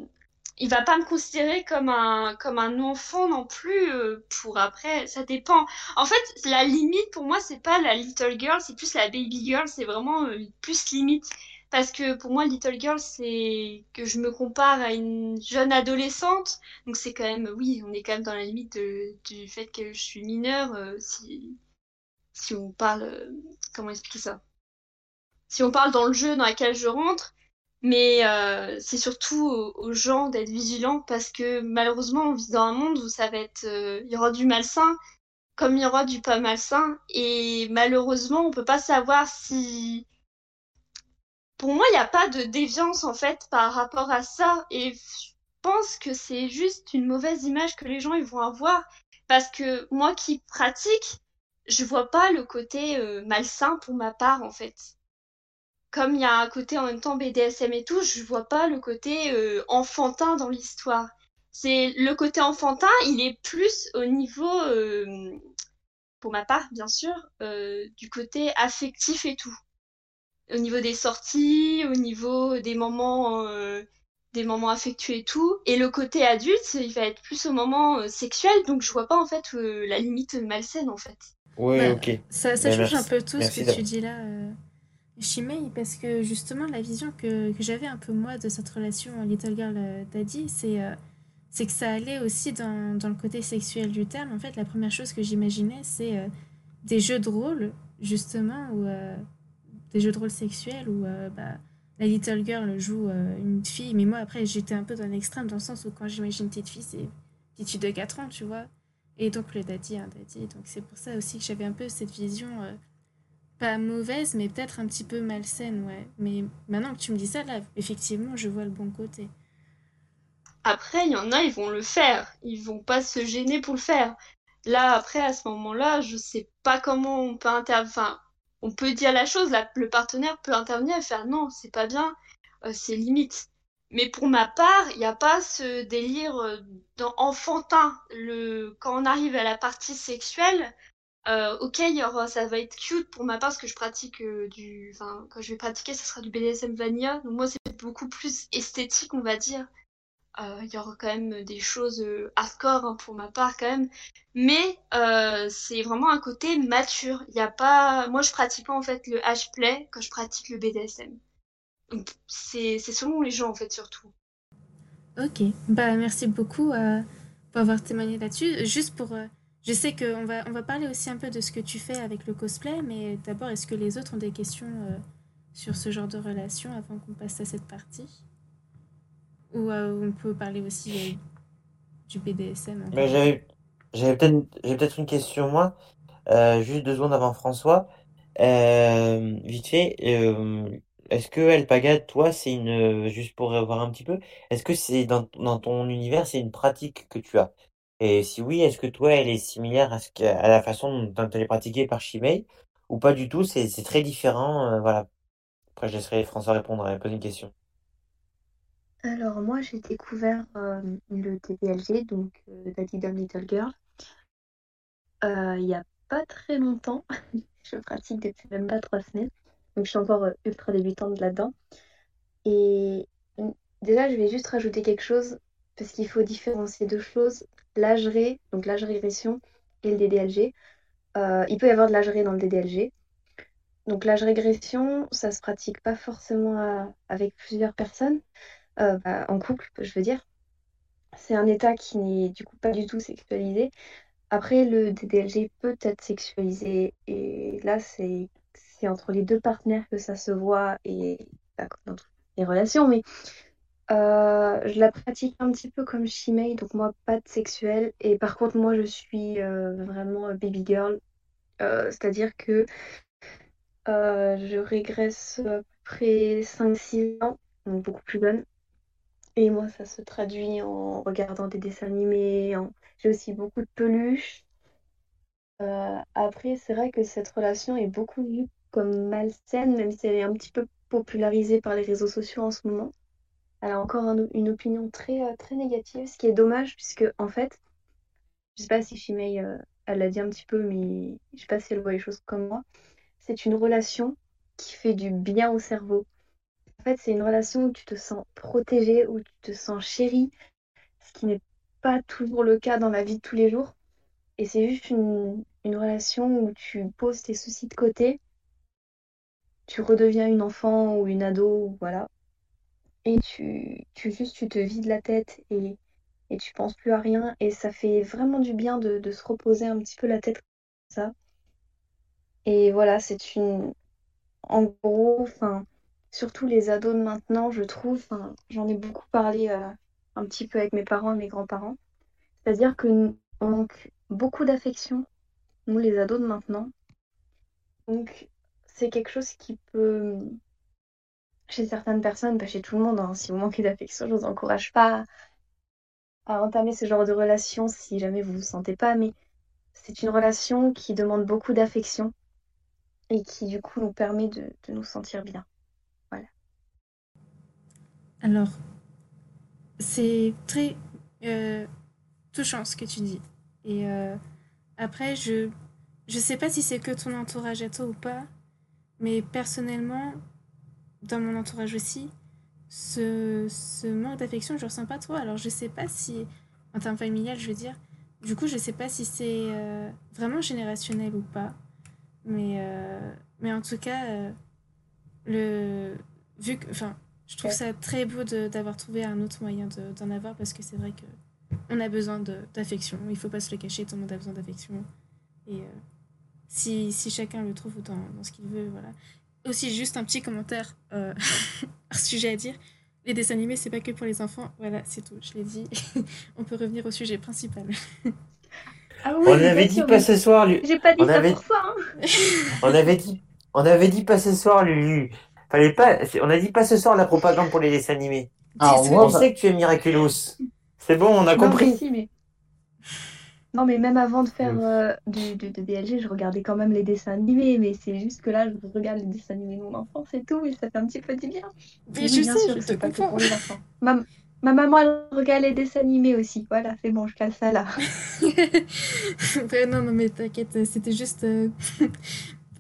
Il va pas me considérer comme un, comme un enfant non plus euh, pour après. Ça dépend. En fait, la limite pour moi, c'est pas la little girl, c'est plus la baby girl. C'est vraiment euh, plus limite. Parce que pour moi, Little Girl, c'est que je me compare à une jeune adolescente. Donc c'est quand même, oui, on est quand même dans la limite du fait que je suis mineure. Euh, si, si on parle, euh, comment expliquer ça? Si on parle dans le jeu dans lequel je rentre, mais euh, c'est surtout aux, gens d'être vigilants parce que malheureusement, on vit dans un monde où ça va être, il y aura du malsain comme il y aura du pas malsain. Et malheureusement, on peut pas savoir si pour moi, il n'y a pas de déviance en fait par rapport à ça. Et je pense que c'est juste une mauvaise image que les gens ils vont avoir. Parce que moi qui pratique, je vois pas le côté euh, malsain pour ma part en fait. Comme il y a un côté en même temps BDSM et tout, je vois pas le côté euh, enfantin dans l'histoire. C'est le côté enfantin, il est plus au niveau, euh, pour ma part bien sûr, du côté affectif et tout au niveau des sorties, au niveau des moments, euh, des moments affectueux et tout. Et le côté adulte, il va être plus au moment euh, sexuel, donc je vois pas en fait euh, la limite malsaine en fait. Oui, Bah, ok. Ça, ça Ben, change un peu tout ce que tu dis là, euh, Shimei, parce que justement, la vision que, que j'avais un peu moi de cette relation Little Girl Daddy, c'est euh, c'est que ça allait aussi dans, dans le côté sexuel du terme. En fait, la première chose que j'imaginais, c'est euh, des jeux de rôle, justement, ou des jeux de rôle sexuels où euh, bah, la Little Girl joue euh, une fille, mais moi, après, j'étais un peu dans l'extrême, dans le sens où quand j'imagine une petite fille, c'est petite fille de 4 ans, tu vois. Et donc le daddy, un daddy. Donc c'est pour ça aussi que j'avais un peu cette vision, euh, pas mauvaise, mais peut-être un petit peu malsaine, ouais. Mais maintenant que tu me dis ça, là, effectivement, je vois le bon côté. Après, il y en a, ils vont le faire. Ils vont pas se gêner pour le faire. Là, après, à ce moment-là, je sais pas comment on peut intervenir. On peut dire la chose, le partenaire peut intervenir et faire non, c'est pas bien, euh, c'est limite. Mais pour ma part, il n'y a pas ce délire euh, enfantin. Le... Quand on arrive à la partie sexuelle, euh, ok, ça va être cute pour ma part parce que je pratique du. Quand je vais pratiquer, ça sera du BDSM Vanilla. Donc moi, c'est beaucoup plus esthétique, on va dire. Euh, Il y aura quand même des choses euh, hardcore hein, pour ma part quand même, mais euh, c'est vraiment un côté mature. Il a pas, moi je pratique pas en fait le H-play quand je pratique le BDSM. C'est selon les gens en fait surtout. Ok, bah merci beaucoup pour avoir témoigné là-dessus. Juste pour, je sais qu'on va, on va parler aussi un peu de ce que tu fais avec le cosplay, mais d'abord, est-ce que les autres ont des questions sur ce genre de relation avant qu'on passe à cette partie? Ou euh, on peut parler aussi euh, du BDSM encore. Mais j'avais peut-être une question moi, Euh, juste deux secondes avant François. Vite fait, est-ce que Alpaga, toi, c'est une juste pour voir un petit peu, est-ce que c'est dans, ton univers, c'est une pratique que tu as? Et si oui, est-ce que toi, elle est similaire à la façon dont elle est pratiquée par Chimay ou pas du tout? C'est très différent. voilà. Après, je laisserai François répondre et poser une question. Alors moi j'ai découvert euh, le DDLG, donc euh, Daddy Dumb Little Girl, euh, il y a pas très longtemps. Je pratique depuis même pas trois semaines, donc je suis encore ultra débutante là-dedans. Et mm, déjà je vais juste rajouter quelque chose parce qu'il faut différencier deux choses, l'âgeré, donc l'âge régression et le DDLG. Il peut y avoir de l'âgeré dans le DDLG. Donc l'âge régression, ça se pratique pas forcément avec plusieurs personnes euh, bah, en couple, je veux dire. C'est un état qui n'est du coup pas du tout sexualisé. Après, le DDLG peut être sexualisé et là, c'est entre les deux partenaires que ça se voit et bah, dans toutes les relations. Mais euh, je la pratique un petit peu comme Shimei, donc moi, pas de sexuel. Et par contre, moi, je suis euh, vraiment baby girl. C'est-à-dire que je régresse à peu près 5-6 ans, donc beaucoup plus jeune. Et moi, ça se traduit en regardant des dessins animés. J'ai aussi beaucoup de peluches. Euh, après, c'est vrai que cette relation est beaucoup vue comme malsaine, même si elle est un petit peu popularisée par les réseaux sociaux en ce moment. Elle a encore un- une opinion très, euh, très négative, ce qui est dommage, puisque en fait, je sais pas si Chimay, euh, elle l'a dit un petit peu, mais je sais pas si elle voit les choses comme moi. C'est une relation qui fait du bien au cerveau. Fait, c'est une relation où tu te sens protégé, où tu te sens chéri, ce qui n'est pas toujours le cas dans la vie de tous les jours. Et c'est juste une, une relation où tu poses tes soucis de côté, tu redeviens une enfant ou une ado, voilà. Et tu, tu juste tu te vides la tête et, et tu penses plus à rien. Et ça fait vraiment du bien de, de se reposer un petit peu la tête comme ça. Et voilà, c'est une. En gros, enfin, surtout les ados de maintenant, je trouve, j'en ai beaucoup parlé euh, un petit peu avec mes parents et mes grands-parents. C'est-à-dire que nous- manque beaucoup d'affection, nous les ados de maintenant. Donc, c'est quelque chose qui peut, chez certaines personnes, pas chez tout le monde, hein, si vous manquez d'affection, je vous encourage pas à entamer ce genre de relation si jamais vous vous sentez pas, mais c'est une relation qui demande beaucoup d'affection et qui du coup nous permet de nous sentir bien. Alors, c'est très euh, touchant ce que tu dis. Et euh, après, je je sais pas si c'est que ton entourage à toi ou pas, mais personnellement, dans mon entourage aussi, ce, ce manque d'affection, je ressens pas trop. Alors, je sais pas si, en termes familial, je veux dire, du coup, je sais pas si c'est euh, vraiment générationnel ou pas. Mais, mais en tout cas, le, vu que, enfin, je trouve Ouais. ça très beau de- d'avoir trouvé un autre moyen de- d'en avoir parce que c'est vrai que on a besoin d'affection. Il faut pas se le cacher, tout le monde a besoin d'affection. Et euh, si, si chacun le trouve dans, dans ce qu'il veut, voilà. Aussi, juste un petit commentaire, euh, un sujet à dire. Les dessins animés, c'est pas que pour les enfants. Voilà, c'est tout, je l'ai dit. on peut revenir au sujet principal. Ah On avait dit pas ce soir, J'ai pas dit on ça avait- pour ça. hein. on avait dit, on avait dit pas ce soir, Lulu. Fallait pas, on a dit pas ce soir la propagande pour les dessins animés. Moi, On sait que tu es Miraculous. C'est bon, on a Non, mais compris. si, mais... Non, mais même avant de faire euh, du, du- de DLG, je regardais quand même les dessins animés, mais c'est juste que là, je regarde les dessins animés de mon enfance et tout, et ça fait un petit peu du bien. Mais Oui, je bien sais, sûr je te pas que comprends. pour les enfants. Ma, ma maman, elle regarde les dessins animés aussi. Voilà, c'est bon, je cale ça là. Ouais, non, non, mais t'inquiète, c'était juste.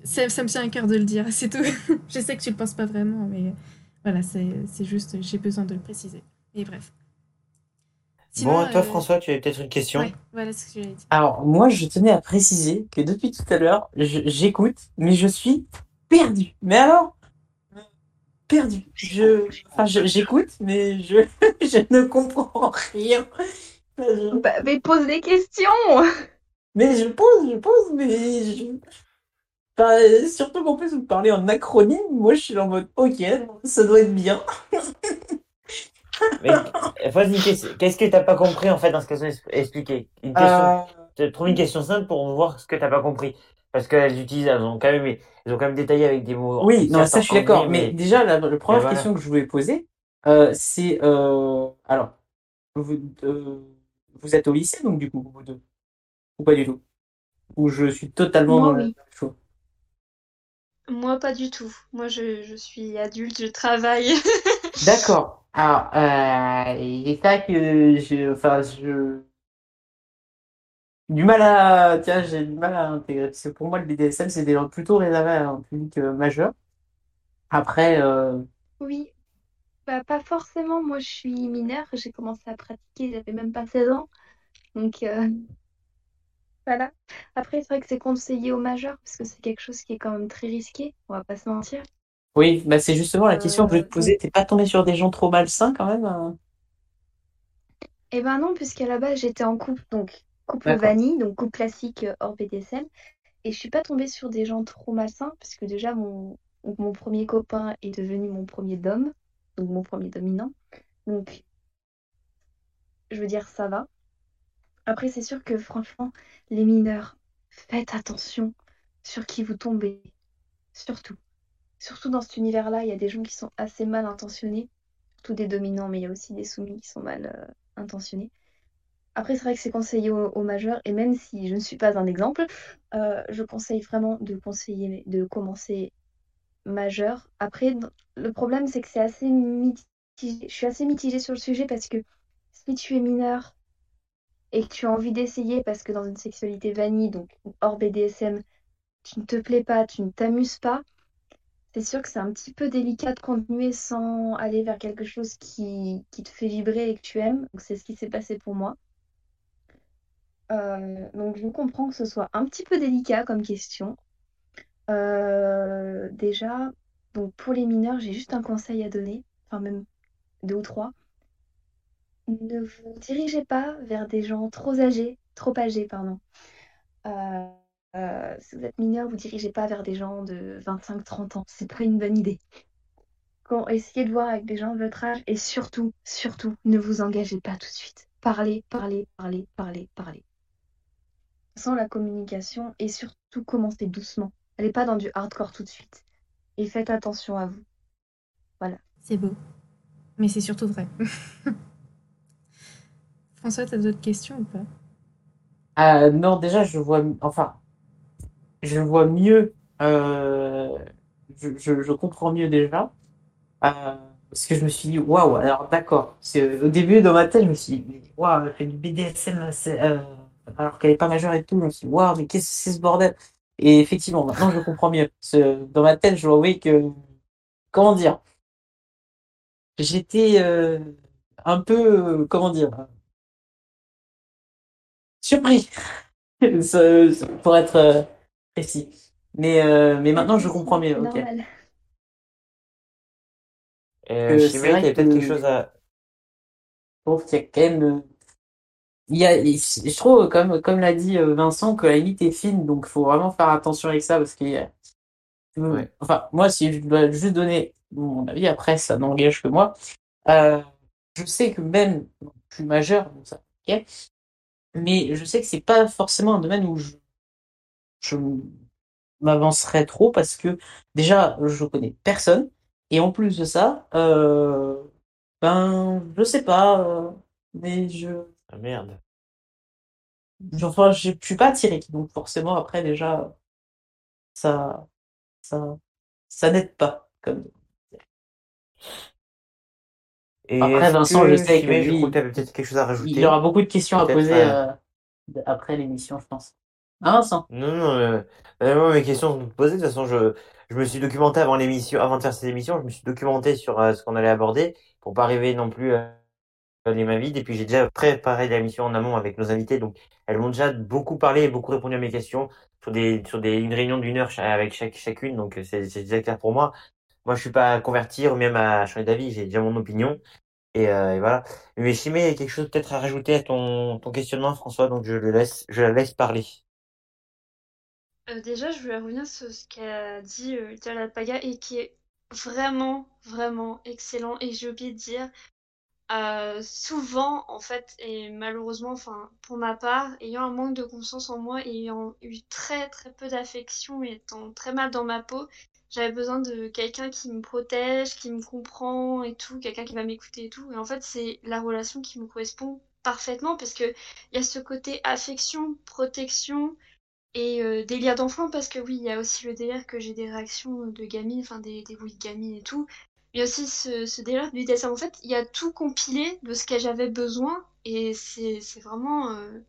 Ça, ça me tient à cœur de le dire, c'est tout. je sais que tu le penses pas vraiment, mais voilà, c'est c'est juste, j'ai besoin de le préciser. Et bref. Bon, à toi, euh, François, tu avais peut-être une question. Ouais, voilà ce que j'allais dire. Alors, moi, je tenais à préciser que depuis tout à l'heure, j'écoute, mais je suis perdu. Mais alors, perdu. Je, enfin, je- j'écoute, mais je, je ne comprends rien. Je- Bah, mais pose des questions mais je pose, je pose, mais je... Surtout qu'en plus, vous parlez en acronyme. Moi, je suis là en mode, ok, ça doit être bien. Mais. Qu'est-ce que t'as pas compris, en fait, dans ce qu'elles ont expliqué? Une question. Euh, Trouve une question simple pour voir ce que t'as pas compris. Parce qu'elles utilisent, elles ont quand même, elles ont quand même détaillé avec des mots. Oui, non, ça je suis d'accord. Mais déjà, la, la première voilà. question que je voulais poser, euh, c'est euh, alors, vous, euh, vous êtes au lycée donc du coup, vous deux, ou pas du tout, ou je suis totalement dans le oui. Moi, pas du tout. Moi, je, je suis adulte, je travaille. D'accord. Alors, euh, il est ça que je, enfin, je du mal à, tiens, j'ai du mal à intégrer. Parce que pour moi, le BDSM, c'est des plutôt réservé à un public euh, majeur. Après, euh, Oui, bah, pas forcément. Moi, je suis mineure. J'ai commencé à pratiquer, j'avais même pas 16 ans. Donc, euh, voilà. Après, c'est vrai que c'est conseillé aux majeurs parce que c'est quelque chose qui est quand même très risqué. On va pas se mentir. Oui, bah c'est justement la question que je voulais te Euh, poser. T'es pas tombé sur des gens trop malsains quand même? euh? Eh ben non, puisqu'à la base, j'étais en couple, donc couple vanille, donc couple classique euh, hors BDSM. Et je suis pas tombée sur des gens trop malsains, parce que déjà, mon, mon premier copain est devenu mon premier dom, donc mon premier dominant. Donc, je veux dire, ça va. Après, c'est sûr que franchement, les mineurs, faites attention sur qui vous tombez. Surtout. Surtout dans cet univers-là, il y a des gens qui sont assez mal intentionnés. Surtout des dominants, mais il y a aussi des soumis qui sont mal euh, intentionnés. Après, c'est vrai que c'est conseillé aux, majeurs, et même si je ne suis pas un exemple, euh, je conseille vraiment de conseiller, de commencer majeur. Après, le problème, c'est que c'est assez mitigé. Je suis assez mitigée sur le sujet parce que si tu es mineur et que tu as envie d'essayer parce que dans une sexualité vanille, donc hors BDSM, tu ne te plais pas, tu ne t'amuses pas, c'est sûr que c'est un petit peu délicat de continuer sans aller vers quelque chose qui, te fait vibrer et que tu aimes. Donc c'est ce qui s'est passé pour moi. Euh, donc je comprends que ce soit un petit peu délicat comme question. Euh, déjà, pour les mineurs, j'ai juste un conseil à donner, enfin même deux ou trois. Ne vous dirigez pas vers des gens trop âgés, trop âgés, pardon. Euh, euh, si vous êtes mineur, vous dirigez pas vers des gens de 25-30 ans. C'est pas une bonne idée. Essayez de voir avec des gens de votre âge et surtout, surtout, ne vous engagez pas tout de suite. Parlez, parlez, parlez, parlez, parlez. Sans la communication et surtout commencez doucement. Allez pas dans du hardcore tout de suite. Et faites attention à vous. Voilà. C'est beau. Mais c'est surtout vrai. François, t'as d'autres questions ou pas? Euh, non, déjà, je vois, enfin, je vois mieux, euh, je, je, je comprends mieux déjà, euh, parce que je me suis dit, waouh, alors d'accord. Au début, dans ma tête, je me suis dit, waouh, elle fait du BDSM, alors qu'elle est pas majeure et tout. Je me suis dit, waouh, mais qu'est-ce que c'est ce bordel? Et effectivement, maintenant, je comprends mieux. Dans ma tête, je voyais que, comment dire, j'étais un peu, comment dire, surpris, pour être euh, précis. Mais, euh, mais maintenant, je comprends mieux. C'est Ok. normal. Et Euh, euh, vrai t'avais peut-être que- quelque chose à. Je trouve qu'il y a quand même, il y a, il- je trouve, comme, comme l'a dit Vincent, que la limite est fine, donc faut vraiment faire attention avec ça parce qu'il y a, Ouais. enfin, moi, si je dois juste donner mon avis, après, ça n'engage que moi, euh, je sais que même plus majeur, bon, ça, mais je sais que c'est pas forcément un domaine où je, je m'avancerai trop parce que déjà, je connais personne, et en plus de ça, euh, ben, je sais pas, euh, mais je, Ah merde. Enfin, je je suis pas attiré, donc forcément après déjà ça ça ça n'aide pas comme. Et Après, Vincent, je sais que je lui, t'avais peut-être quelque chose à rajouter. Il y aura beaucoup de questions à poser euh, euh, après l'émission, je pense. Hein, Vincent? Non, non, euh, euh, mes questions sont posées. De toute façon, je, je me suis documenté avant l'émission, avant de faire cette émission, je me suis documenté sur euh, ce qu'on allait aborder pour pas arriver non plus à les mains vides. Et puis, j'ai déjà préparé l'émission en amont avec nos invités. Donc, elles m'ont déjà beaucoup parlé et beaucoup répondu à mes questions sur des, sur des, une réunion d'une heure avec chaque, chacune. Donc, c'est, c'est déjà clair pour moi. Moi, je suis pas à convertir ou même à changer d'avis. J'ai déjà mon opinion. Et, euh, et voilà. Mais Chimé, il y a quelque chose peut-être à rajouter à ton, questionnement, François. Donc, je laisse, je la laisse parler. Euh, déjà, je voulais revenir sur ce qu'a dit euh, Alpaga et qui est vraiment, vraiment excellent. Et j'ai oublié de dire, euh, souvent, en fait, et malheureusement, enfin, pour ma part, ayant un manque de confiance en moi, ayant eu très, très peu d'affection et étant très mal dans ma peau, j'avais besoin de quelqu'un qui me protège, qui me comprend et tout, quelqu'un qui va m'écouter et tout. Et en fait, c'est la relation qui me correspond parfaitement parce que il y a ce côté affection, protection et euh, délire d'enfant parce que oui, il y a aussi le délire que j'ai des réactions de gamine, enfin des, des oui de gamine et tout. Mais aussi ce, ce délire du dessin. En fait, il y a tout compilé de ce que j'avais besoin et c'est c'est vraiment euh,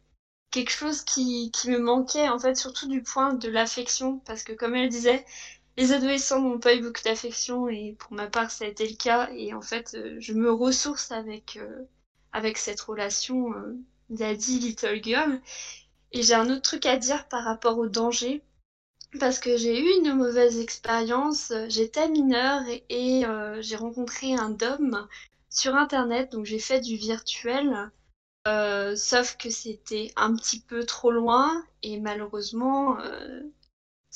quelque chose qui, qui me manquait en fait, surtout du point de l'affection parce que comme elle disait, les adolescents n'ont pas eu beaucoup d'affection et pour ma part ça a été le cas et en fait euh, je me ressource avec, euh, avec cette relation euh, Daddy Little Girl. Et j'ai un autre truc à dire par rapport au danger, parce que j'ai eu une mauvaise expérience. J'étais mineure et, euh, j'ai rencontré un dom sur internet, donc j'ai fait du virtuel, euh, sauf que c'était un petit peu trop loin et malheureusement euh,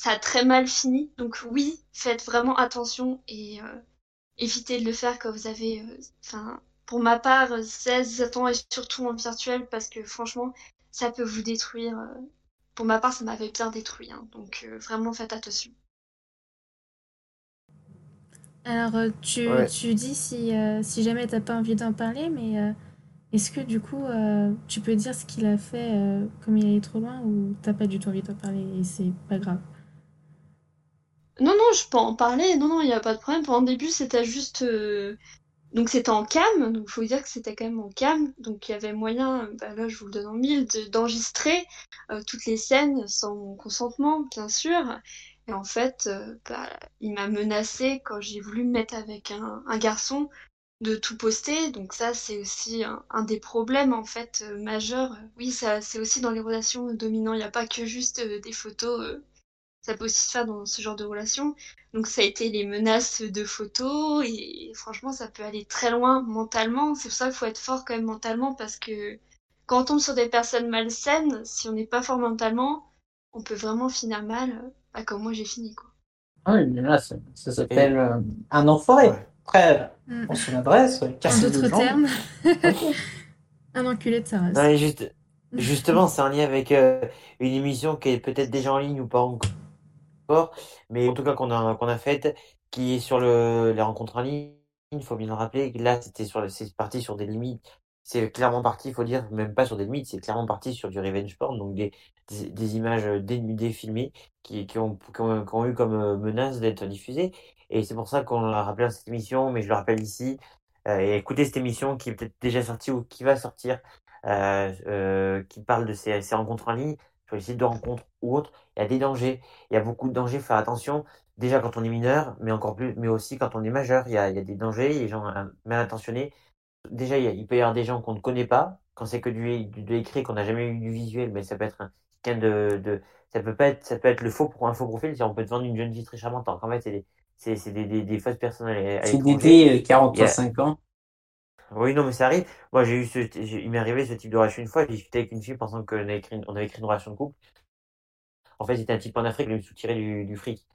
ça a très mal fini. Donc oui, faites vraiment attention et euh, évitez de le faire quand vous avez, euh, enfin, pour ma part, 16 ans et surtout en virtuel, parce que franchement, ça peut vous détruire. euh. Pour ma part, ça m'avait bien détruit, hein, donc euh, vraiment faites attention. Alors, euh, tu, Ouais. tu dis si, euh, si jamais t'as pas envie d'en parler, mais euh, est-ce que du coup, euh, tu peux dire ce qu'il a fait euh, comme il allait trop loin ou t'as pas du tout envie d'en parler et c'est pas grave? Non, non, je peux en parler. Non, non, il n'y a pas de problème. Pendant le début, c'était juste. euh, Donc, c'était en cam. Donc, il faut dire que c'était quand même en cam. Donc, il y avait moyen, bah, là, je vous le donne en mille, de- d'enregistrer euh, toutes les scènes sans mon consentement, bien sûr. Et en fait, euh, bah, il m'a menacé quand j'ai voulu me mettre avec un, garçon de tout poster. Donc, ça, c'est aussi un, des problèmes, en fait, majeurs. Oui, ça, c'est aussi dans les relations dominantes. Il n'y a pas que juste des photos. Ça peut aussi se faire dans ce genre de relation. Donc ça a été les menaces de photos et franchement ça peut aller très loin mentalement. C'est pour ça qu'il faut être fort quand même mentalement parce que quand on tombe sur des personnes malsaines, si on n'est pas fort mentalement, on peut vraiment finir mal, bah, comme moi j'ai fini quoi. Ah Oui, mais là, ça, ça s'appelle euh, un enfoiré. Ouais. Après, Mm. on son adresse, En casser d'autres les jambes. termes, un enculé de sa race. Non, mais juste, justement, c'est en lien avec euh, une émission qui est peut-être déjà en ligne ou pas encore, mais en tout cas qu'on a, qu'on a faite, qui est sur le, les rencontres en ligne. Il faut bien le rappeler. Là, c'était sur, c'est parti sur des limites. C'est clairement parti, il faut dire, même pas sur des limites, c'est clairement parti sur du revenge porn, donc des, des, des images dénudées filmées qui, qui, ont, qui, ont, qui ont eu comme euh, menace d'être diffusées. Et c'est pour ça qu'on l'a rappelé dans cette émission, mais je le rappelle ici. Euh, et écoutez cette émission qui est peut-être déjà sortie ou qui va sortir, euh, euh, qui parle de ces, ces rencontres en ligne, sur les sites de rencontres ou autres. Il y a des dangers. Il y a beaucoup de dangers. Faire attention. Déjà quand on est mineur, mais encore plus, mais aussi quand on est majeur. Il y a, il y a des dangers. Les gens euh, mal intentionnés. Déjà, il, y a- il peut y avoir des gens qu'on ne connaît pas. Quand c'est que du, du, de l'écrit, qu'on n'a jamais eu du visuel, mais ça peut être un, quelqu'un de, de, ça peut pas être, ça peut être le faux pour un faux profil. C'est-à-dire, on peut te vendre une jeune fille très charmante. Qu'en fait, c'est des, c'est, c'est des, des, des fausses personnes à, à C'est l'étranger. Dédé, euh, 40 Il y a- 5 ans. Oui, non, mais ça arrive. Moi, j'ai eu ce, il m'est arrivé ce type de relation une fois. J'ai discuté avec une fille pensant qu'on avait écrit, une- on avait écrit une relation de couple. En fait, c'était un type en Afrique, il me soutirait du, du fric.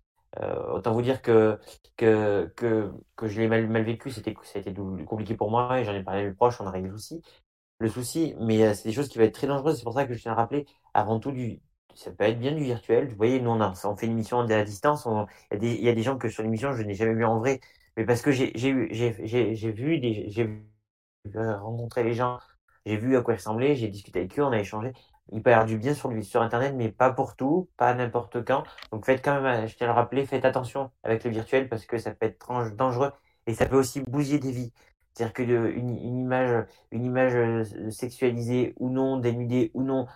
Euh, autant vous dire que, que, que, que je l'ai mal, mal vécu. C'était, ça a été compliqué pour moi et j'en ai parlé à mes proches, on a réglé le souci. Le souci, mais euh, c'est des choses qui vont être très dangereuses. C'est pour ça que je tiens à rappeler, avant tout, du, ça peut être bien du virtuel. Vous voyez, nous, on, a, on fait une émission à distance. Il y, y a des gens que sur l'émission, je n'ai jamais vu en vrai. Mais parce que j'ai j'ai j'ai j'ai vu des j'ai vu euh, rencontrer les gens, j'ai vu à quoi ils ressemblaient, j'ai discuté avec eux, on a échangé. Il peut y avoir du bien sur lui sur internet, mais pas pour tout, pas n'importe quand. Donc faites quand même, euh, je tiens à le rappeler, faites attention avec le virtuel parce que ça peut être dangereux et ça peut aussi bousiller des vies. C'est-à-dire que de- une, image, une image euh, sexualisée ou non, dénudée ou non,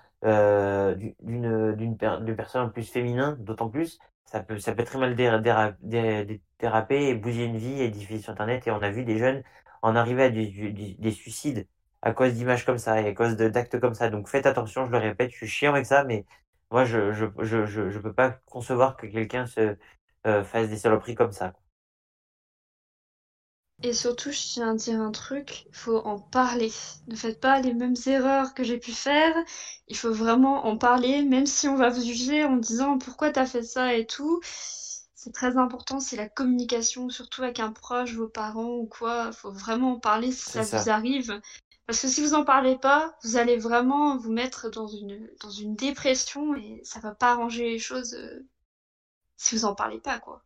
du- d'une d'une per- d'une personne plus féminin, d'autant plus, ça peut ça peut très mal déra- déra- dé- dé- déraper et bousiller une vie et diffuser sur internet. Et on a vu des jeunes en arriver à des suicides à cause d'images comme ça et à cause d'actes comme ça. Donc faites attention, je le répète, je suis chiant avec ça, mais moi je je je je, je peux pas concevoir que quelqu'un se euh, fasse des saloperies comme ça. Et surtout, je tiens à dire un truc, il faut en parler. Ne faites pas les mêmes erreurs que j'ai pu faire. Il faut vraiment en parler, même si on va vous juger en disant pourquoi t'as fait ça et tout. C'est très important, c'est la communication, surtout avec un proche, vos parents ou quoi. Il faut vraiment en parler si ça, vous arrive. Parce que si vous en parlez pas, vous allez vraiment vous mettre dans une, dans une dépression et ça va pas arranger les choses euh, si vous en parlez pas, quoi.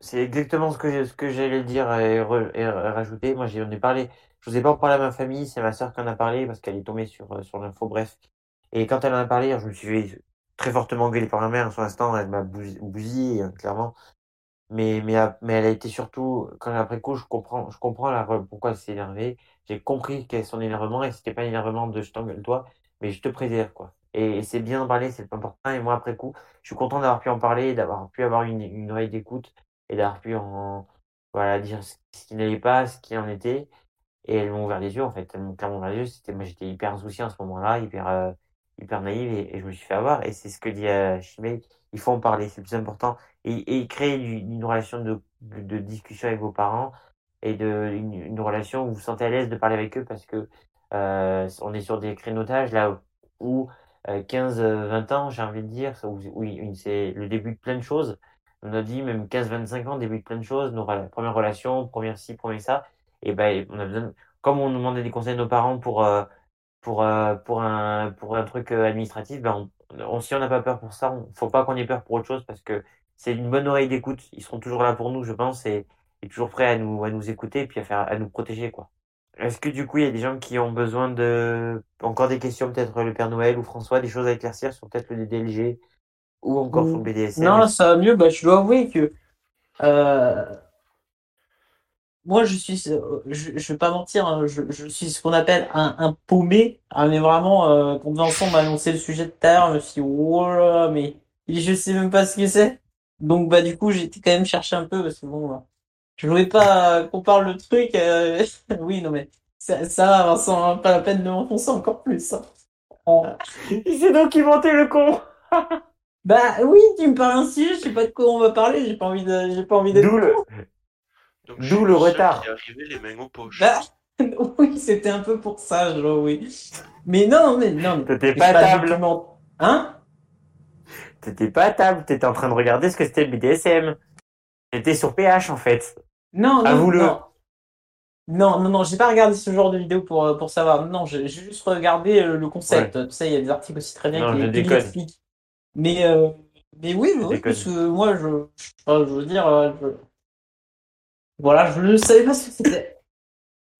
C'est exactement ce que ce que j'allais dire et, re- et rajouter. Moi, j'en ai parlé. Je vous ai pas en parlé à ma famille. C'est ma sœur qui en a parlé parce qu'elle est tombée sur euh, sur l'info. Bref. Et quand elle en a parlé, je me suis fait très fortement engueuler par ma mère. Sur l'instant, elle m'a bousillé, hein, clairement. Mais mais mais elle a été surtout quand après coup, je comprends je comprends pourquoi elle s'est énervée. J'ai compris quel est son énervement et c'était pas un énervement de je t'engueule toi, mais je te préserve quoi. Et, c'est bien d'en parler, c'est important. Et moi après coup, je suis content d'avoir pu en parler, d'avoir pu avoir une oreille d'écoute et d'avoir pu en, voilà, dire ce ce qui n'allait pas, ce qui en était. Et elles m'ont ouvert les yeux, en fait. Elles m'ont clairement ouvert les yeux. C'était, moi, j'étais hyper insouciant à ce moment-là, hyper, euh, hyper naïf, et, je me suis fait avoir. Et c'est ce que dit euh, Chimay, il faut en parler, c'est plus important. Et, créer une, relation de, de, de discussion avec vos parents, et de, une, relation où vous vous sentez à l'aise de parler avec eux, parce que euh, on est sur des d'âge, là, où euh, 15, euh, 20 ans, j'ai envie de dire, une- c'est le début de plein de choses. On a dit même 15-25 ans, début de plein de choses, nos premières relations, première ci, première ça. Et ben, on a besoin, de- comme on demandait des conseils à nos parents pour, euh, pour, euh, pour un, pour un truc euh, administratif, ben, on, on- si on n'a pas peur pour ça, on, faut pas qu'on ait peur pour autre chose parce que c'est une bonne oreille d'écoute. Ils seront toujours là pour nous, je pense, et, et toujours prêts à nous, à nous écouter et puis à faire, à nous protéger, quoi. Est-ce que du coup, il y a des gens qui ont besoin de, encore des questions, peut-être le Père Noël ou François, des choses à éclaircir sur peut-être le DDLG ou encore Mm. full BDSM Non, ça va mieux. Bah, je dois avouer que euh, moi, je suis, euh, je, je vais pas mentir, hein, je, je suis ce qu'on appelle un, un paumé. Ah, mais vraiment, euh, quand Vincent m'a annoncé le sujet tout à l'heure, je me suis dit, oh là, là, mais je sais même pas ce que c'est. Donc, bah, du coup, j'ai quand même chercher un peu parce que bon, bah, je voulais pas qu'on parle le truc. euh, Oui, non, mais ça, ça va, Vincent, hein, pas la peine de m'enfoncer encore plus. hein. Il s'est documenté le con Bah oui, tu me parles ainsi, je sais pas de quoi on va parler, j'ai pas envie de, j'ai pas envie d'être D'où le, D'où le retard. Qui est arrivé les mains aux poches. Bah, oui, c'était un peu pour ça, je oui. Mais non, mais non, mais T'étais je pas à table. document- Hein? T'étais pas à table, t'étais en train de regarder ce que c'était le BDSM. T'étais sur PH en fait. Non, non, non. Non, non, non, j'ai pas regardé ce genre de vidéo pour, euh, pour savoir. Non, j'ai juste regardé euh, le concept. Tu sais, il y a des articles aussi très bien Non, qui, qui. Mais, euh, mais oui, oui, parce que moi, je, je, enfin, je veux dire, je- voilà, je ne savais pas ce que c'était.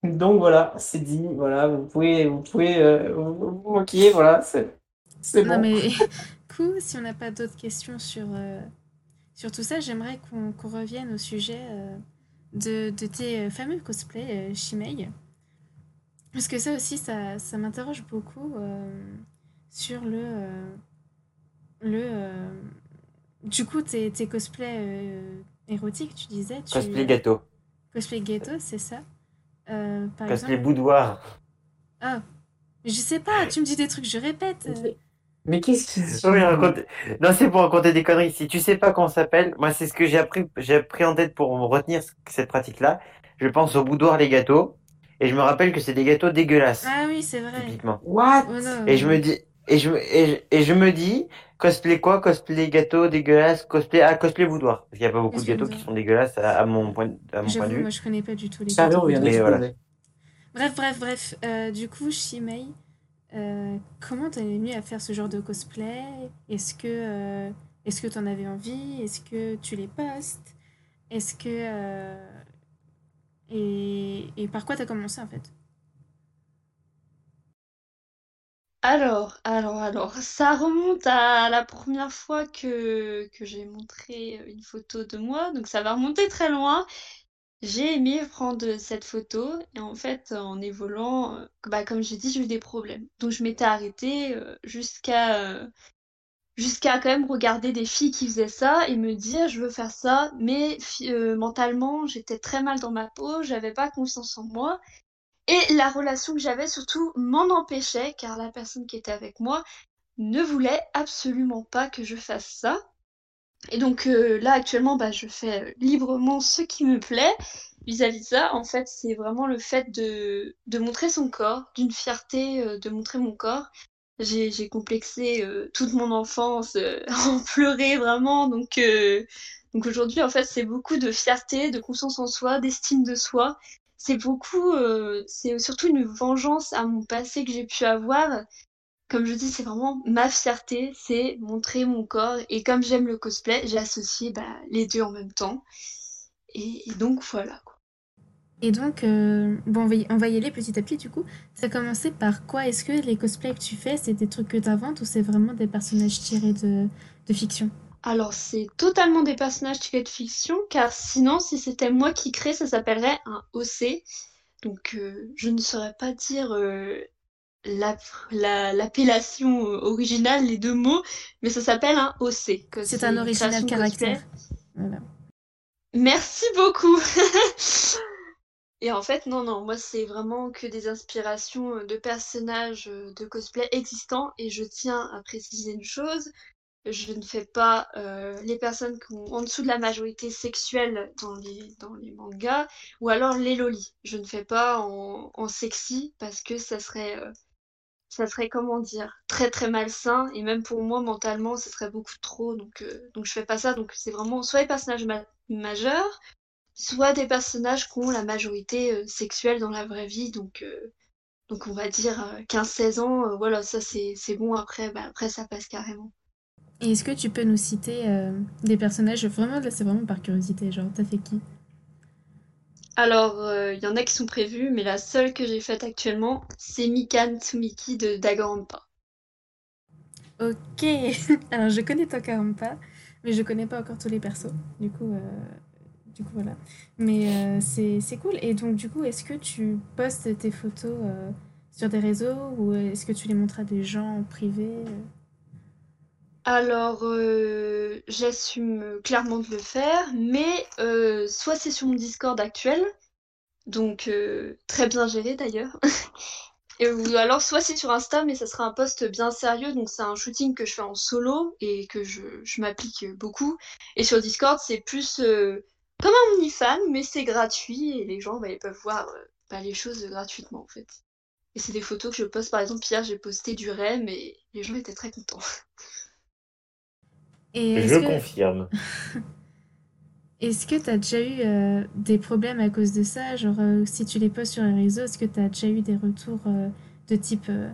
Donc voilà, c'est dit, voilà, vous pouvez, vous pouvez, euh, vous, vous moquer, voilà, c'est, c'est Non, bon. mais coup, si on n'a pas d'autres questions sur, euh, sur tout ça, j'aimerais qu'on revienne au sujet euh, de, de tes fameux cosplays Shimei. Parce que ça aussi, ça, ça m'interroge beaucoup sur le. le du coup, tes, tes cosplays érotiques, tu disais. Tu, Cosplay gâteau. Cosplay ghetto, c'est ça Euh, Par Cosplay exemple. boudoir. Ah, je sais pas, tu me dis des trucs, je répète. Mais qu'est-ce dit Oui, raconte- Non, c'est pour raconter des conneries. Si tu sais pas comment ça s'appelle, moi, c'est ce que j'ai appris, j'ai appris en tête pour retenir ce- cette pratique-là. Je pense au boudoir les gâteaux. Et je me rappelle que c'est des gâteaux dégueulasses, Ah oui, c'est vrai. typiquement. What? Oh non. Et je me dis, et je, me- et je, et je me dis, cosplay quoi? Cosplay gâteau dégueulasse, cosplay, ah, cosplay boudoir. Parce qu'il y a pas beaucoup de gâteaux qui sont dégueulasses à, à mon point, à mon point de vue. moi je connais pas du tout les gâteaux. alors, il y en a Mais voilà. Bref, bref, bref. Euh, du coup, Shimei, euh, comment t'en es venu à faire ce genre de cosplay? Est-ce que euh, est-ce que t'en avais envie? Est-ce que tu les postes? Est-ce que euh, et, et par quoi t'as commencé en fait? Alors, alors, alors, ça remonte à la première fois que, j'ai montré une photo de moi, donc ça va remonter très loin. J'ai aimé prendre cette photo et en fait, en évoluant, euh, bah, comme j'ai dit, j'ai eu des problèmes. Donc je m'étais arrêtée euh, jusqu'à euh, jusqu'à quand même regarder des filles qui faisaient ça et me dire je veux faire ça, mais euh, mentalement j'étais très mal dans ma peau, j'avais pas confiance en moi. Et la relation que j'avais surtout m'en empêchait, car la personne qui était avec moi ne voulait absolument pas que je fasse ça. Et donc euh, là actuellement, bah, je fais euh, librement ce qui me plaît. Vis-à-vis de ça, en fait, c'est vraiment le fait de, de montrer son corps, d'une fierté euh, de montrer mon corps. J'ai, complexé toute mon enfance, en pleurer vraiment. Donc, donc aujourd'hui, en fait, c'est beaucoup de fierté, de confiance en soi, d'estime de soi c'est beaucoup, euh, c'est surtout une vengeance à mon passé que j'ai pu avoir. Comme je dis, c'est vraiment ma fierté, c'est montrer mon corps. Et comme j'aime le cosplay, j'ai associé bah, les deux en même temps. Et, donc voilà. quoi. Et donc, euh, bon, on va, y, on va y aller petit à petit du coup. Ça a commencé par quoi? Est-ce que les cosplays que tu fais, c'est des trucs que tu inventes ou c'est vraiment des personnages tirés de, de fiction? Alors c'est totalement des personnages tirés de fiction, car sinon, si c'était moi qui crée, ça s'appellerait un OC. Donc euh, je ne saurais pas dire euh, la- la- l'appellation euh, originale, les deux mots, mais ça s'appelle un OC. C'est un original caractère. Voilà. Merci beaucoup. Et en fait, non, non, moi c'est vraiment que des inspirations de personnages de cosplay existants et je tiens à préciser une chose, je ne fais pas euh, les personnes qui ont en dessous de la majorité sexuelle dans les, dans les mangas ou alors les lolis. Je ne fais pas en, en sexy parce que ça serait, euh, ça serait comment dire, très très malsain et même pour moi mentalement ça serait beaucoup trop donc, euh, donc je fais pas ça. Donc c'est vraiment soit les personnages ma- majeurs soit des personnages qui ont la majorité euh, sexuelle dans la vraie vie, donc, euh, donc on va dire euh, 15-16 ans, euh, voilà, ça c'est bon, après, bah, après ça passe carrément. Et est-ce que tu peux nous citer euh, des personnages Vraiment, là, c'est vraiment par curiosité. Genre, t'as fait qui? Alors, euh, il y en a qui sont prévus, mais la seule que j'ai faite actuellement, c'est Mikan Tsumiki de Danganronpa. Ok. Alors, je connais Tokarumpa, mais je connais pas encore tous les persos. Du coup, euh, du coup voilà. Mais euh, c'est cool. Et donc, du coup, est-ce que tu postes tes photos euh, sur des réseaux ou est-ce que tu les montres à des gens en privé? Alors, euh, j'assume clairement de le faire, mais euh, soit c'est sur mon Discord actuel, donc euh, très bien géré d'ailleurs, ou alors soit c'est sur Insta, mais ça sera un post bien sérieux, donc c'est un shooting que je fais en solo et que je, je m'applique beaucoup. Et sur Discord, c'est plus comme un OnlyFans, mais c'est gratuit et les gens bah, ils peuvent voir bah, les choses gratuitement en fait. Et c'est des photos que je poste, par exemple, hier j'ai posté du REM et les gens étaient très contents. Et Je que confirme. est-ce que tu as déjà eu euh, des problèmes à cause de ça? Genre, euh, si tu les postes sur les réseaux, est-ce que tu as déjà eu des retours euh, de type euh,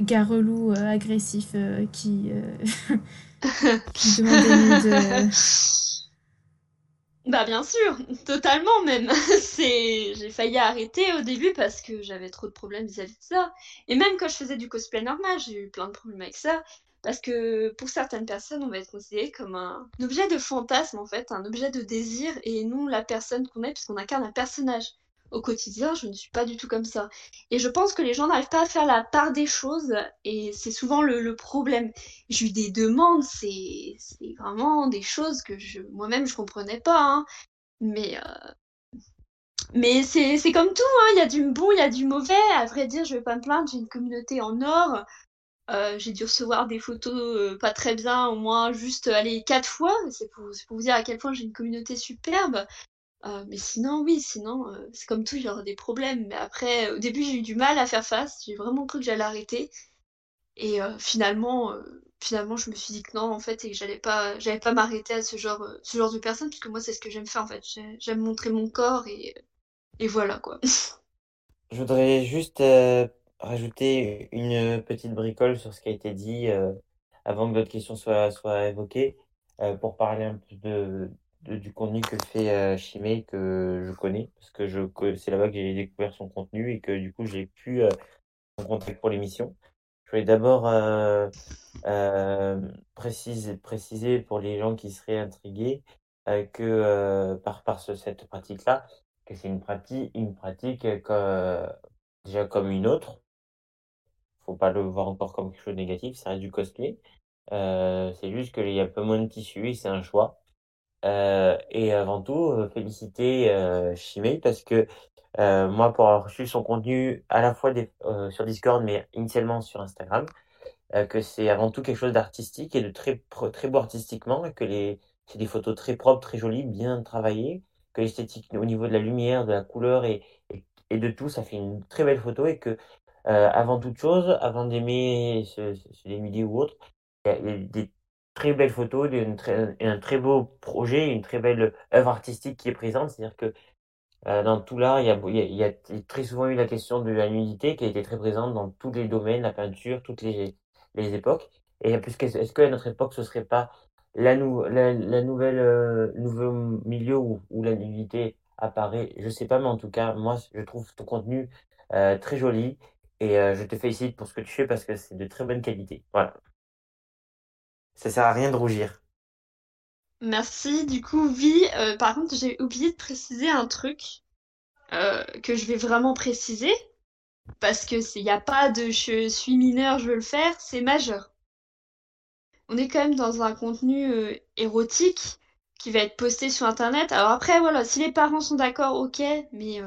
gars relou, euh, agressif, euh, qui, euh, qui demande euh, Bah bien sûr, totalement même. C'est, j'ai failli arrêter au début parce que j'avais trop de problèmes vis-à-vis de ça. Et même quand je faisais du cosplay normal, j'ai eu plein de problèmes avec ça. Parce que pour certaines personnes, on va être considéré comme un objet de fantasme en fait, un objet de désir et non la personne qu'on est puisqu'on incarne un personnage. Au quotidien, je ne suis pas du tout comme ça. Et je pense que les gens n'arrivent pas à faire la part des choses et c'est souvent le, problème. J'ai eu des demandes, c'est vraiment des choses que moi-même je comprenais pas, hein. Mais euh, mais c'est comme tout, hein. Il y a du bon, il y a du mauvais. À vrai dire, je vais pas me plaindre, j'ai une communauté en or. Euh, j'ai dû recevoir des photos euh, pas très bien, au moins juste euh, aller quatre fois. C'est pour, vous dire à quel point j'ai une communauté superbe. Mais sinon, oui, sinon, c'est comme tout, il y aura des problèmes. Mais après, au début, j'ai eu du mal à faire face. J'ai vraiment cru que j'allais arrêter. Et finalement, finalement, je me suis dit que non, en fait, et que j'allais pas, j'allais pas m'arrêter à ce genre, ce genre de personne, puisque moi, c'est ce que j'aime faire, en fait. J'ai- J'aime montrer mon corps et, et voilà, quoi. Je voudrais juste rajouter une petite bricole sur ce qui a été dit euh, avant que d'autres questions soient, soient évoquées, euh, pour parler un peu de, du contenu que fait euh, Chimay, que je connais, parce que c'est là-bas que j'ai découvert son contenu et que du coup j'ai pu euh, en contact pour l'émission. Je voulais d'abord euh, euh, préciser, préciser pour les gens qui seraient intrigués euh, que euh, par, par ce- cette pratique-là, que c'est une pratique, une pratique euh, que- déjà comme une autre. Faut pas le voir encore comme quelque chose de négatif, ça reste du cosplay. Euh, c'est juste qu'il y a un peu moins de tissu et c'est un choix. Euh, et avant tout, féliciter euh, parce que euh, moi, pour avoir reçu son contenu à la fois sur Discord, mais initialement sur Instagram, que c'est avant tout quelque chose d'artistique et de très, très beau artistiquement, et que les, c'est des photos très propres, très jolies, bien travaillées, que l'esthétique au niveau de la lumière, de la couleur et, et de tout, ça fait une très belle photo et que euh, avant toute chose, avant d'aimer ce, ce, ce ou autre, il y a, des très belles photos, d'une très, un très beau projet, une très belle œuvre artistique qui est présente, c'est-à-dire que euh, dans tout l'art, il y a, il y a, très souvent eu la question de la nudité qui a été très présente dans tous les domaines, la peinture, toutes les, les époques. Et plus que, est-ce qu'à notre époque, ce serait pas la, nou, la nouvelle, euh, nouveau milieu où, où la nudité apparaît? Je sais pas, mais en tout cas, moi, je trouve ton contenu euh, très joli et euh, je te félicite pour ce que tu fais parce que c'est de très bonne qualité. Voilà. Ça sert à rien de rougir. Merci. Du coup, oui, euh, par contre, j'ai oublié de préciser un truc euh, que je vais vraiment préciser parce que il n'y a pas de je suis mineur, je veux le faire, c'est majeur. On est quand même dans un contenu érotique qui va être posté sur Internet. Alors après, voilà, si les parents sont d'accord, ok, mais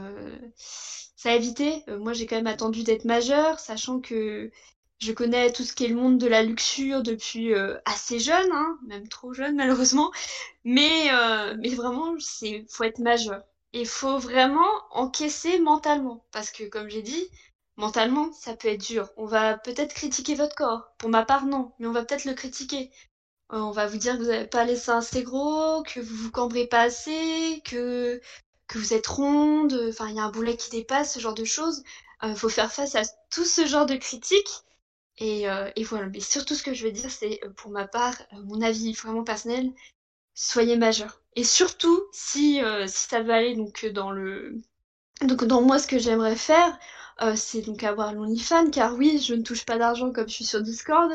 ça a évité. Euh, moi, j'ai quand même attendu d'être majeure, sachant que je connais tout ce qui est le monde de la luxure depuis euh, assez jeune, hein, même trop jeune malheureusement. Mais, euh, mais vraiment, c'est faut être majeur. Et faut vraiment encaisser mentalement. Parce que, comme j'ai dit, mentalement, ça peut être dur. On va peut-être critiquer votre corps. Pour ma part, non. Mais on va peut-être le critiquer. On va vous dire que vous n'avez pas les seins assez gros, que vous vous cambrez pas assez, que, que vous êtes ronde, enfin, il y a un boulet qui dépasse, ce genre de choses. Euh, faut faire face à tout ce genre de critiques. Et, euh, et voilà. Mais surtout, ce que je veux dire, c'est, euh, pour ma part, euh, mon avis vraiment personnel, soyez majeur. Et surtout, si, euh, si ça veut aller donc dans le donc dans moi ce que j'aimerais faire, euh, c'est donc avoir l'OnlyFans, car oui, je ne touche pas d'argent comme je suis sur Discord.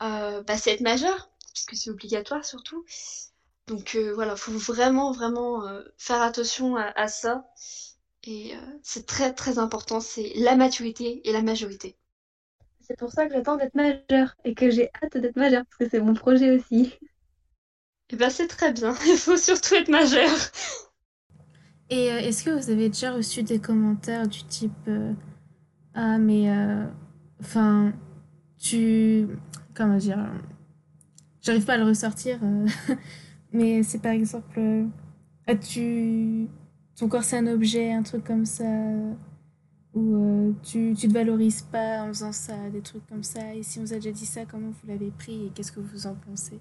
bah, c'est être majeur, puisque c'est obligatoire surtout. Donc euh, voilà, faut vraiment, vraiment euh, faire attention à, à ça. Et euh, c'est très, très important, c'est la maturité et la majorité. C'est pour ça que j'attends d'être majeure et que j'ai hâte d'être majeure parce que c'est mon projet aussi. Et ben c'est très bien, il faut surtout être majeur. Et euh, est-ce que vous avez déjà reçu des commentaires du type euh, Ah, mais. euh, Enfin. tu. Comment dire J'arrive pas à le ressortir. Mais c'est par exemple. euh, ah, tu. Ton corps, c'est un objet, un truc comme ça. Ou euh, tu, tu te valorises pas en faisant ça, des trucs comme ça. Et si on vous a déjà dit ça, comment vous l'avez pris et qu'est-ce que vous en pensez?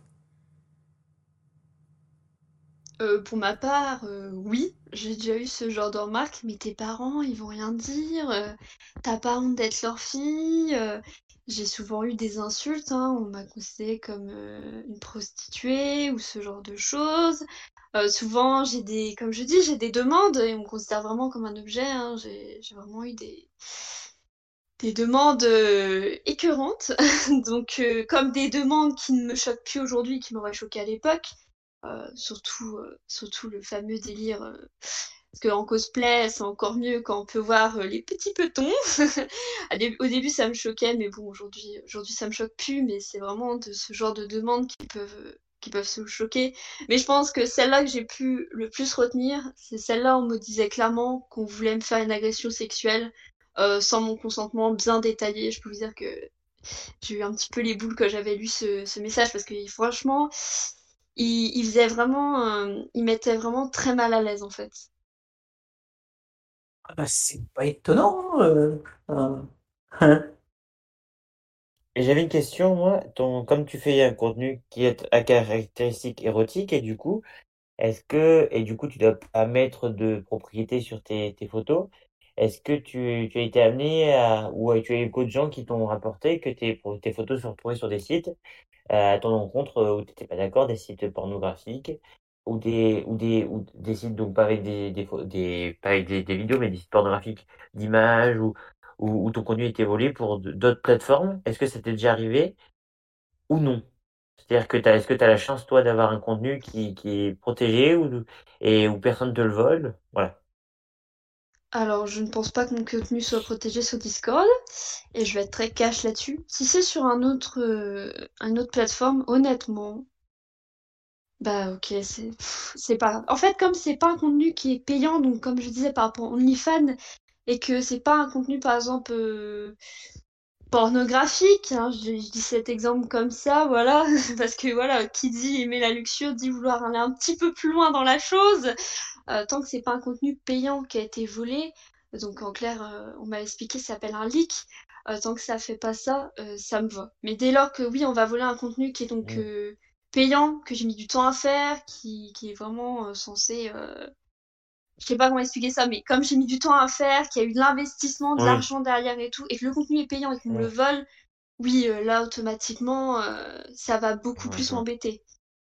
Euh, pour ma part, oui, j'ai déjà eu ce genre de remarques, mais tes parents, ils vont rien dire, t'as pas honte d'être leur fille. J'ai souvent eu des insultes, hein, on m'a considérée comme euh, une prostituée ou ce genre de choses. Euh, souvent, j'ai des, comme je dis, j'ai des demandes et on me considère vraiment comme un objet. hein. J'ai, vraiment eu des, des demandes euh, écœurantes, donc comme des demandes qui ne me choquent plus aujourd'hui, qui m'auraient choqué à l'époque. Surtout, surtout le fameux délire. Parce qu'en cosplay, c'est encore mieux quand on peut voir euh, les petits petons. Au début, ça me choquait, mais bon, aujourd'hui, aujourd'hui, ça me choque plus. Mais c'est vraiment de ce genre de demandes qui peuvent, qui peuvent se choquer. Mais je pense que celle-là que j'ai pu le plus retenir, c'est celle-là où on me disait clairement qu'on voulait me faire une agression sexuelle euh, sans mon consentement bien détaillé. Je peux vous dire que j'ai eu un petit peu les boules quand j'avais lu ce, message parce que franchement, il, il faisait vraiment, euh, il mettait vraiment très mal à l'aise en fait. Ah bah, c'est pas étonnant. euh, euh, hein. Et j'avais une question, moi, comme tu fais un contenu qui est à caractéristiques érotiques, et du coup, est-ce que, et du coup, tu dois pas mettre de propriété sur tes, photos, est-ce que tu, as été amené à, ou tu as eu beaucoup de gens qui t'ont rapporté que tes, tes photos sont retrouvées sur des sites, euh, à ton encontre euh, où tu n'étais pas d'accord, des sites pornographiques, ou des, ou des, ou des sites, donc pas avec des, des, pas avec des, vidéos, mais des sites pornographiques d'images, ou, ou ton contenu était volé pour d'autres plateformes? Est-ce que ça t'est déjà arrivé? ou non? C'est-à-dire que est-ce que tu as la chance, toi, d'avoir un contenu qui, qui est protégé ou, et où personne te le vole? Voilà. Alors, je ne pense pas que mon contenu soit protégé sur Discord, et je vais être très cash là-dessus. Si c'est sur un autre, euh, une autre plateforme, honnêtement, bah ok, c'est c'est pas. En fait, comme c'est pas un contenu qui est payant, donc comme je disais par rapport à OnlyFans, et que c'est pas un contenu, par exemple, euh, pornographique, hein, je, je dis cet exemple comme ça, voilà, parce que voilà, qui dit aimer la luxure dit vouloir aller un petit peu plus loin dans la chose. Euh, tant que c'est pas un contenu payant qui a été volé, donc en clair, euh, on m'a expliqué, ça s'appelle un leak. Tant que ça fait pas ça, ça me va. Mais dès lors que oui, on va voler un contenu qui est donc Mm. Payant, que j'ai mis du temps à faire, qui, qui est vraiment euh, censé, euh, je sais pas comment expliquer ça, mais comme j'ai mis du temps à faire, qu'il y a eu de l'investissement, de l'argent derrière et tout, et que le contenu est payant et qu'on me le vole, oui, euh, là automatiquement, euh, ça va beaucoup Ouais, plus m'embêter.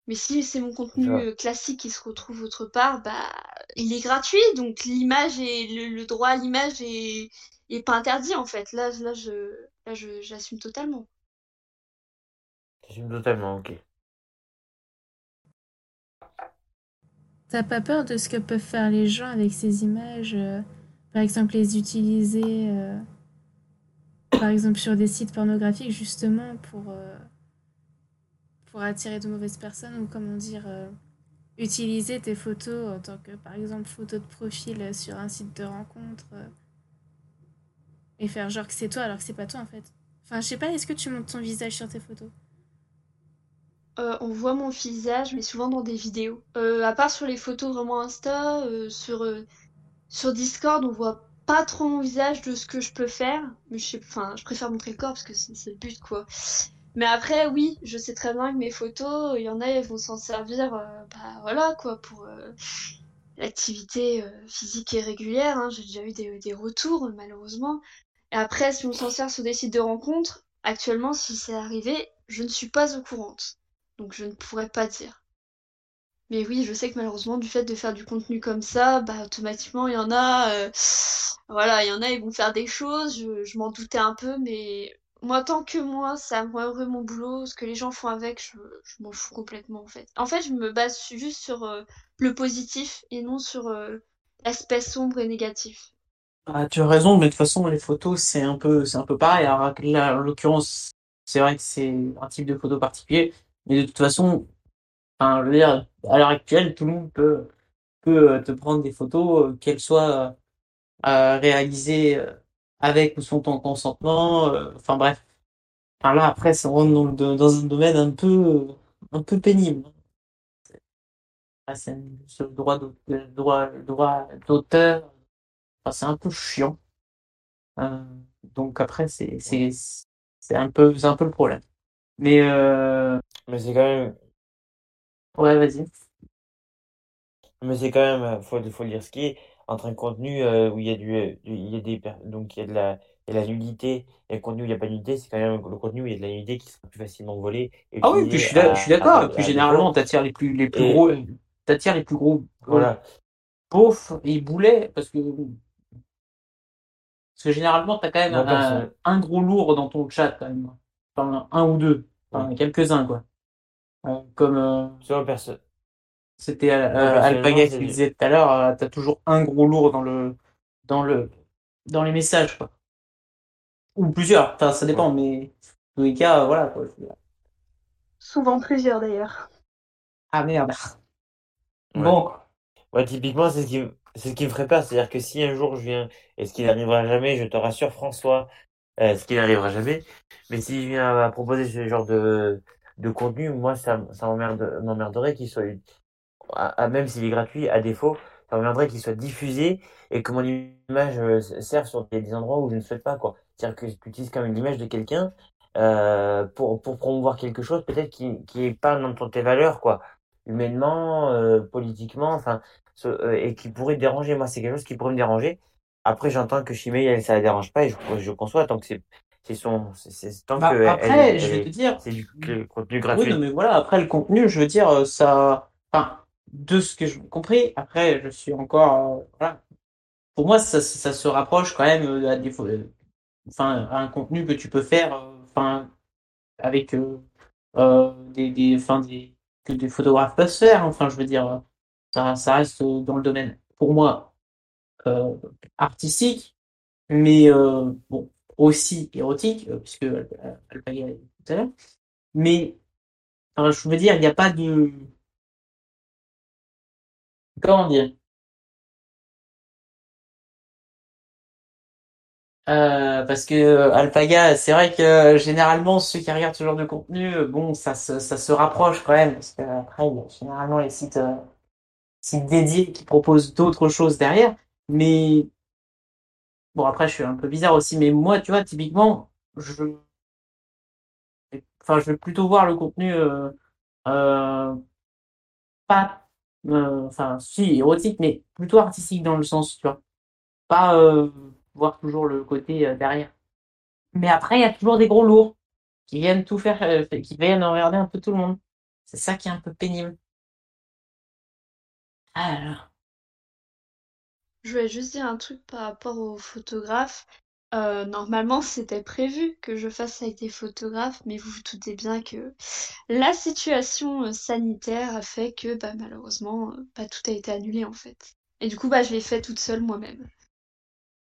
Mais si c'est mon contenu classique qui se retrouve autre part, bah il est gratuit, donc l'image et le, le droit à l'image est, est pas interdit en fait. Là, là je là je j'assume totalement. J'assume totalement, ok. T'as pas peur de ce que peuvent faire les gens avec ces images euh, Par exemple, les utiliser, euh, par exemple, sur des sites pornographiques, justement, pour, euh, pour attirer de mauvaises personnes, ou comment dire, utiliser tes photos en tant que, par exemple, photo de profil sur un site de rencontre, et faire genre que c'est toi alors que c'est pas toi, en fait. Enfin, je sais pas, est-ce que tu montes ton visage sur tes photos? Euh, on voit mon visage, mais souvent dans des vidéos. Euh, à part sur les photos vraiment Insta, euh, sur Discord, on voit pas trop mon visage de ce que je peux faire. Mais je préfère montrer le corps parce que c'est le but quoi. Mais après, oui, je sais très bien que mes photos, il y en a, elles vont s'en servir, bah voilà quoi, pour l'activité physique et régulière. hein. J'ai déjà eu des, des retours, malheureusement. Et après, si on s'en sert sur des sites de rencontres, actuellement, si c'est arrivé, je ne suis pas au courante. Donc je ne pourrais pas dire. Mais oui, je sais que malheureusement, du fait de faire du contenu comme ça, bah automatiquement, il y en a, euh, voilà, il y en a, ils vont faire des choses. Je, je m'en doutais un peu, mais moi, tant que moi, ça moi heureux mon boulot, ce que les gens font avec, je, je m'en fous complètement en fait. En fait, je me base juste sur euh, le positif et non sur euh, l'aspect sombre et négatif. Ah, tu as raison, mais de toute façon, les photos, c'est un peu, c'est un peu pareil. Alors, là, en l'occurrence, c'est vrai que c'est un type de photo particulier, mais de toute façon, enfin, je veux dire, à l'heure actuelle, tout le monde peut, peut euh, te prendre des photos, euh, qu'elles soient euh, réalisées euh, avec ou sans ton consentement. euh, Enfin bref. Enfin là, après, ça rentre dans, dans un domaine un peu, un peu pénible. Ah, c'est le droit, d'auteur. Enfin, c'est un peu chiant. Euh, donc après, c'est, un peu, c'est un peu le problème. Mais euh, Mais c'est quand même, ouais, vas-y. mais c'est quand même, faut, faut le dire ce qui est, entre un contenu euh, où il y a du, euh, du- il y a des, per- donc il y a de la, il y a de la nudité, et le contenu où il n'y a pas de nudité, c'est quand même le contenu où il y a de la nudité qui sera plus facilement volé et Ah oui, puis je utilisé suis, d'a- à, je suis d'accord. à, Et puis à généralement, défaut. t'attires les plus, les plus Et gros, t'attires les plus gros, voilà. beaufs et boulets, parce que, parce que généralement, t'as quand même Moi, un, un gros lourd dans ton chat, quand même. Enfin, un ou deux. Enfin, quelques-uns, quoi. Euh, Comme, euh, personne, c'était euh, Alpaga qui disait tout à l'heure, euh, t'as toujours un gros lourd dans le, dans le, dans les messages, quoi. Ou plusieurs. Enfin, ça ouais. dépend, mais, dans tous les cas, euh, voilà, quoi. Souvent plusieurs d'ailleurs. Ah merde. Ouais. Bon. Ouais, typiquement, c'est ce qui, me- c'est ce qui me ferait peur. C'est-à-dire que si un jour je viens, et ce qui n'arrivera jamais, je te rassure, François, euh, ce qui n'arrivera jamais, mais si je viens à, proposer ce genre de, de contenu, moi, ça, ça m'emmerde, m'emmerderait qu'il soit, à- à- même s'il est gratuit, à défaut, ça m'emmerderait qu'il soit diffusé et que mon image euh, serve sur des, endroits où je ne souhaite pas. C'est-à-dire que tu utilises quand même l'image de quelqu'un euh, pour, pour promouvoir quelque chose, peut-être qui, qui est pas dans tes valeurs, quoi. Humainement, politiquement, enfin, et qui pourrait te déranger. Moi, c'est quelque chose qui pourrait me déranger. Après, j'entends que elle, ça la dérange pas et je, je conçois tant que c'est, c'est son, c'est, tant Bah, que après, elle je vais te dire, c'est du contenu oui, gratuit. non, mais voilà, après le contenu, je veux dire, euh, ça, enfin, de ce que j'ai compris, après, je suis encore, euh, voilà, pour moi, ça, ça se rapproche quand même euh, à des, enfin, à un contenu que tu peux faire, euh, enfin, avec euh, des, des, enfin, des, que des photographes peuvent faire, enfin, je veux dire, ça, ça reste dans le domaine, pour moi, euh, artistique, mais euh, bon, aussi érotique, euh, puisque Alpaga dit tout à l'heure, mais je veux dire, il n'y a pas de, comment dire, Euh, parce que euh, Alpaga, c'est vrai que euh, généralement ceux qui regardent ce genre de contenu, bon, ça se, ça se rapproche quand même, parce que après, il y a généralement les sites, euh, sites dédiés qui proposent d'autres choses derrière. Mais bon, après, je suis un peu bizarre aussi, mais moi, tu vois, typiquement, je, enfin, je vais plutôt voir le contenu euh, euh, pas, euh, enfin, si érotique, mais plutôt artistique dans le sens, tu vois, pas voir toujours le côté derrière. Mais après, il y a toujours des gros lourds qui viennent tout faire, qui viennent emmerder un peu tout le monde. C'est ça qui est un peu pénible. Alors, Je voulais juste dire un truc par rapport aux photographes. Euh, normalement, c'était prévu que je fasse avec des photographes, mais vous vous doutez bien que la situation euh, sanitaire a fait que bah, malheureusement, euh, bah, tout a été annulé en fait. Et du coup, bah, je l'ai fait toute seule moi-même.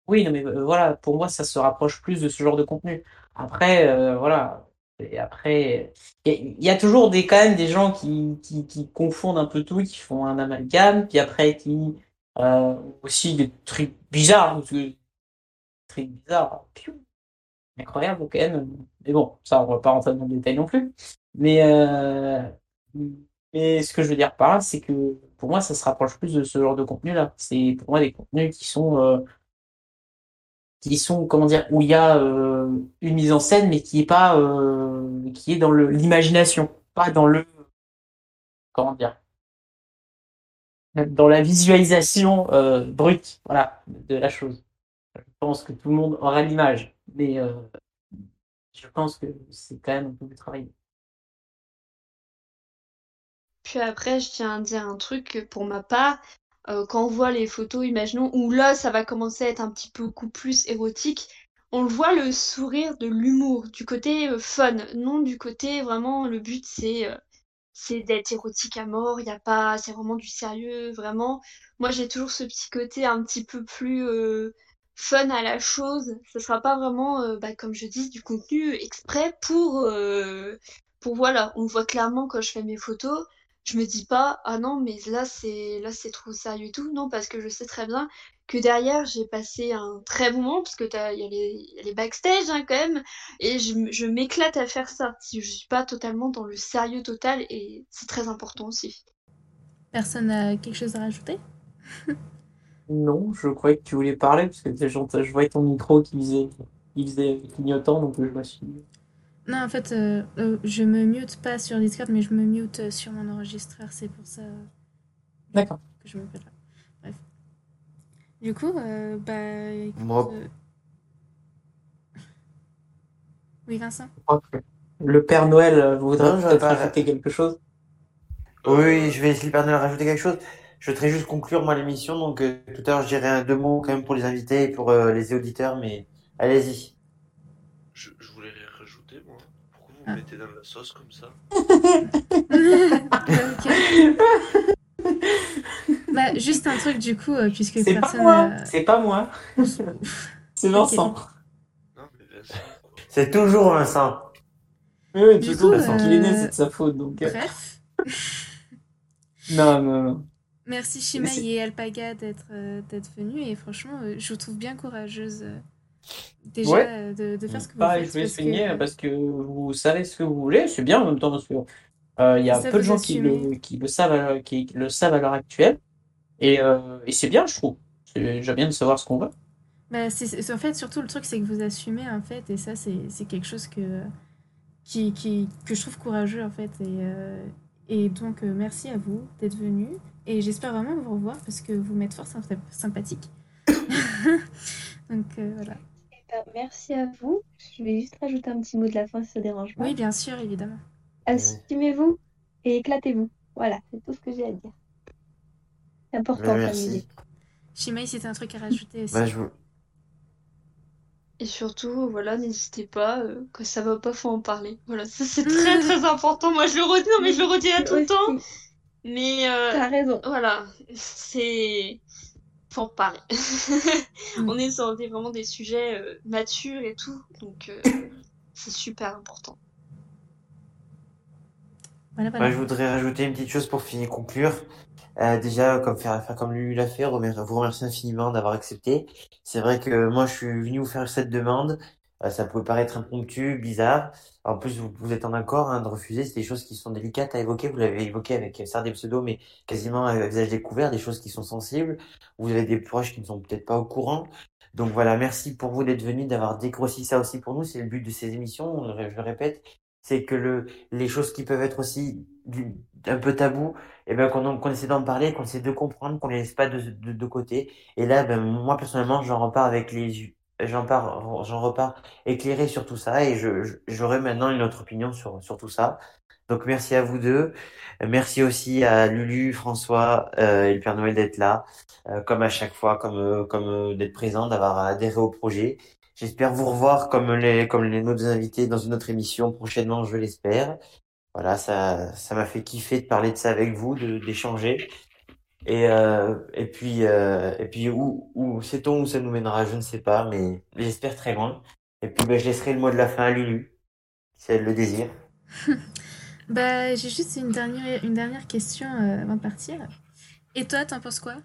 oui, non, mais voilà, pour moi, ça se rapproche plus de ce genre de contenu. Après, voilà. Et après, il y, a toujours des, quand même des gens qui, qui, qui confondent un peu tout, qui font un amalgame, puis après, qui, euh, aussi des trucs bizarres, des trucs bizarres, incroyable quand même. Mais bon, ça, on va pas rentrer dans le détail non plus. Mais, euh, mais ce que je veux dire par là, c'est que pour moi, ça se rapproche plus de ce genre de contenu-là. C'est pour moi des contenus qui sont, euh, qui sont, comment dire, où il y a une mise en scène, mais qui est pas, qui est dans l'imagination, pas dans le, comment dire, dans la visualisation euh, brute, de la chose. Je pense que tout le monde aura l'image, mais euh, je pense que c'est quand même un peu plus travaillé. Puis après, je tiens à dire un truc pour ma part, euh, quand on voit les photos, imaginons, où là, ça va commencer à être un petit peu plus érotique, on le voit le sourire de l'humour, du côté fun, non du côté vraiment le but c'est c'est d'être érotique à mort, il y a pas c'est vraiment du sérieux, vraiment. Moi j'ai toujours ce petit côté un petit peu plus euh, fun à la chose. Ce sera pas vraiment euh, bah, comme je dis du contenu exprès pour euh, pour voilà, on voit clairement quand je fais mes photos, je me dis pas ah non mais là c'est là c'est trop sérieux et tout, non parce que je sais très bien que derrière j'ai passé un très bon moment parce que t'as il y a les, y a les backstage hein, quand même et je, m'éclate à faire ça. Si je suis pas totalement dans le sérieux total et c'est très important aussi. Personne n'a quelque chose à rajouter? Non, je croyais que tu voulais parler parce que je, je voyais ton micro qui faisait, qui faisait clignotant, donc je me suis. Non, en fait, euh, euh, je me mute pas sur Discord, mais je me mute euh, sur mon enregistreur. C'est pour ça D'accord. que je me fais là. Du coup, euh, bah. écoute, Moi- euh, Oui, Vincent le Père Noël euh, voudrait rajouter quelque chose? Oui, je vais essayer de Père Noël rajouter quelque chose. Je voudrais juste conclure moi l'émission, donc euh, tout à l'heure je dirais un, deux mots quand même pour les invités et pour euh, les auditeurs, mais allez-y. Je, je voulais rien rajouter, moi. Pourquoi vous Ah. me mettez dans la sauce comme ça? Ok. Bah, juste un truc du coup, euh, puisque C'est pas moi, a- c'est pas moi, c'est Vincent. C'est toujours Vincent. Oui, oui, Du du coup, Vincent qu'il est né, euh, c'est de sa faute, donc. euh, Bref. Non, non, non. Merci c'est- et Alpaga d'être euh, d'être venus et franchement, euh, je vous trouve bien courageuse euh, déjà Ouais. euh, de, de faire ce que vous Pareil, faites. je vais parce que- souligner parce que vous savez ce que vous voulez, c'est bien en même temps parce que euh, il y a Ça, peu de gens qui le, assumez. qui le savent, qui le savent à l'heure actuelle et, euh, et c'est bien, je trouve. C'est déjà bien de savoir ce qu'on veut. Bah, c'est, en fait, surtout le truc, c'est que vous assumez, en fait, et ça, c'est, quelque chose que, qui, qui, que je trouve courageux, en fait. Et, euh, et donc, euh, merci à vous d'être venus. Et j'espère vraiment vous revoir parce que vous m'êtes fort sympa- sympathique. donc, euh, voilà. Eh ben, merci à vous. Je vais juste rajouter un petit mot de la fin si ça dérange pas. Oui, bien sûr, évidemment. Assumez-vous et éclatez-vous. Voilà, c'est tout ce que j'ai à dire. C'est important comme merci. idée. Shimei, c'était un truc à rajouter aussi. Bah, je Et surtout, voilà, n'hésitez pas, euh, quand ça va pas, faut en parler. Voilà, ça c'est très très important. Moi je le redis, non mais je le redis à tout le temps. Mais euh, T'as raison. voilà, c'est. Faut en parler. Mm. On est sur des, vraiment des sujets euh, matures et tout, donc euh, c'est super important. Voilà, voilà. Moi, je voudrais rajouter une petite chose pour finir conclure. Euh, déjà, comme faire, faire comme lui l'a fait, remer- vous remercier infiniment d'avoir accepté. C'est vrai que moi, je suis venu vous faire cette demande. Euh, ça peut paraître impromptu, bizarre. En plus, vous, vous êtes en accord hein, de refuser. C'est des choses qui sont délicates à évoquer. Vous l'avez évoqué avec Sardes et Pseudo, mais quasiment à visage découvert, des choses qui sont sensibles. Vous avez des proches qui ne sont peut-être pas au courant. Donc voilà, merci pour vous d'être venu, d'avoir dégrossi ça aussi pour nous. C'est le but de ces émissions, je le répète. C'est que le, les choses qui peuvent être aussi un peu tabou, et ben qu'on qu'on essaie d'en parler, qu'on essaie de comprendre, qu'on les laisse pas de, de, de côté. Et là, ben moi personnellement, j'en repars avec les j'en j'en repars éclairé sur tout ça et j'aurai maintenant une autre opinion sur sur tout ça. Donc merci à vous deux, merci aussi à Lulu, François euh, et le Père Noël d'être là, euh, comme à chaque fois, comme euh, comme euh, d'être présent, d'avoir adhéré au projet. J'espère vous revoir comme les comme les autres invités dans une autre émission prochainement, je l'espère. Voilà, ça, ça m'a fait kiffer de parler de ça avec vous, d'échanger. Et euh, et puis euh, et puis où où sait-on où ça nous mènera, je ne sais pas, mais j'espère très loin. Et puis ben, je laisserai le mot de la fin à Lulu, si elle le désire. Bah, j'ai juste une dernière, une dernière question euh, avant de partir. Et toi, t'en penses quoi?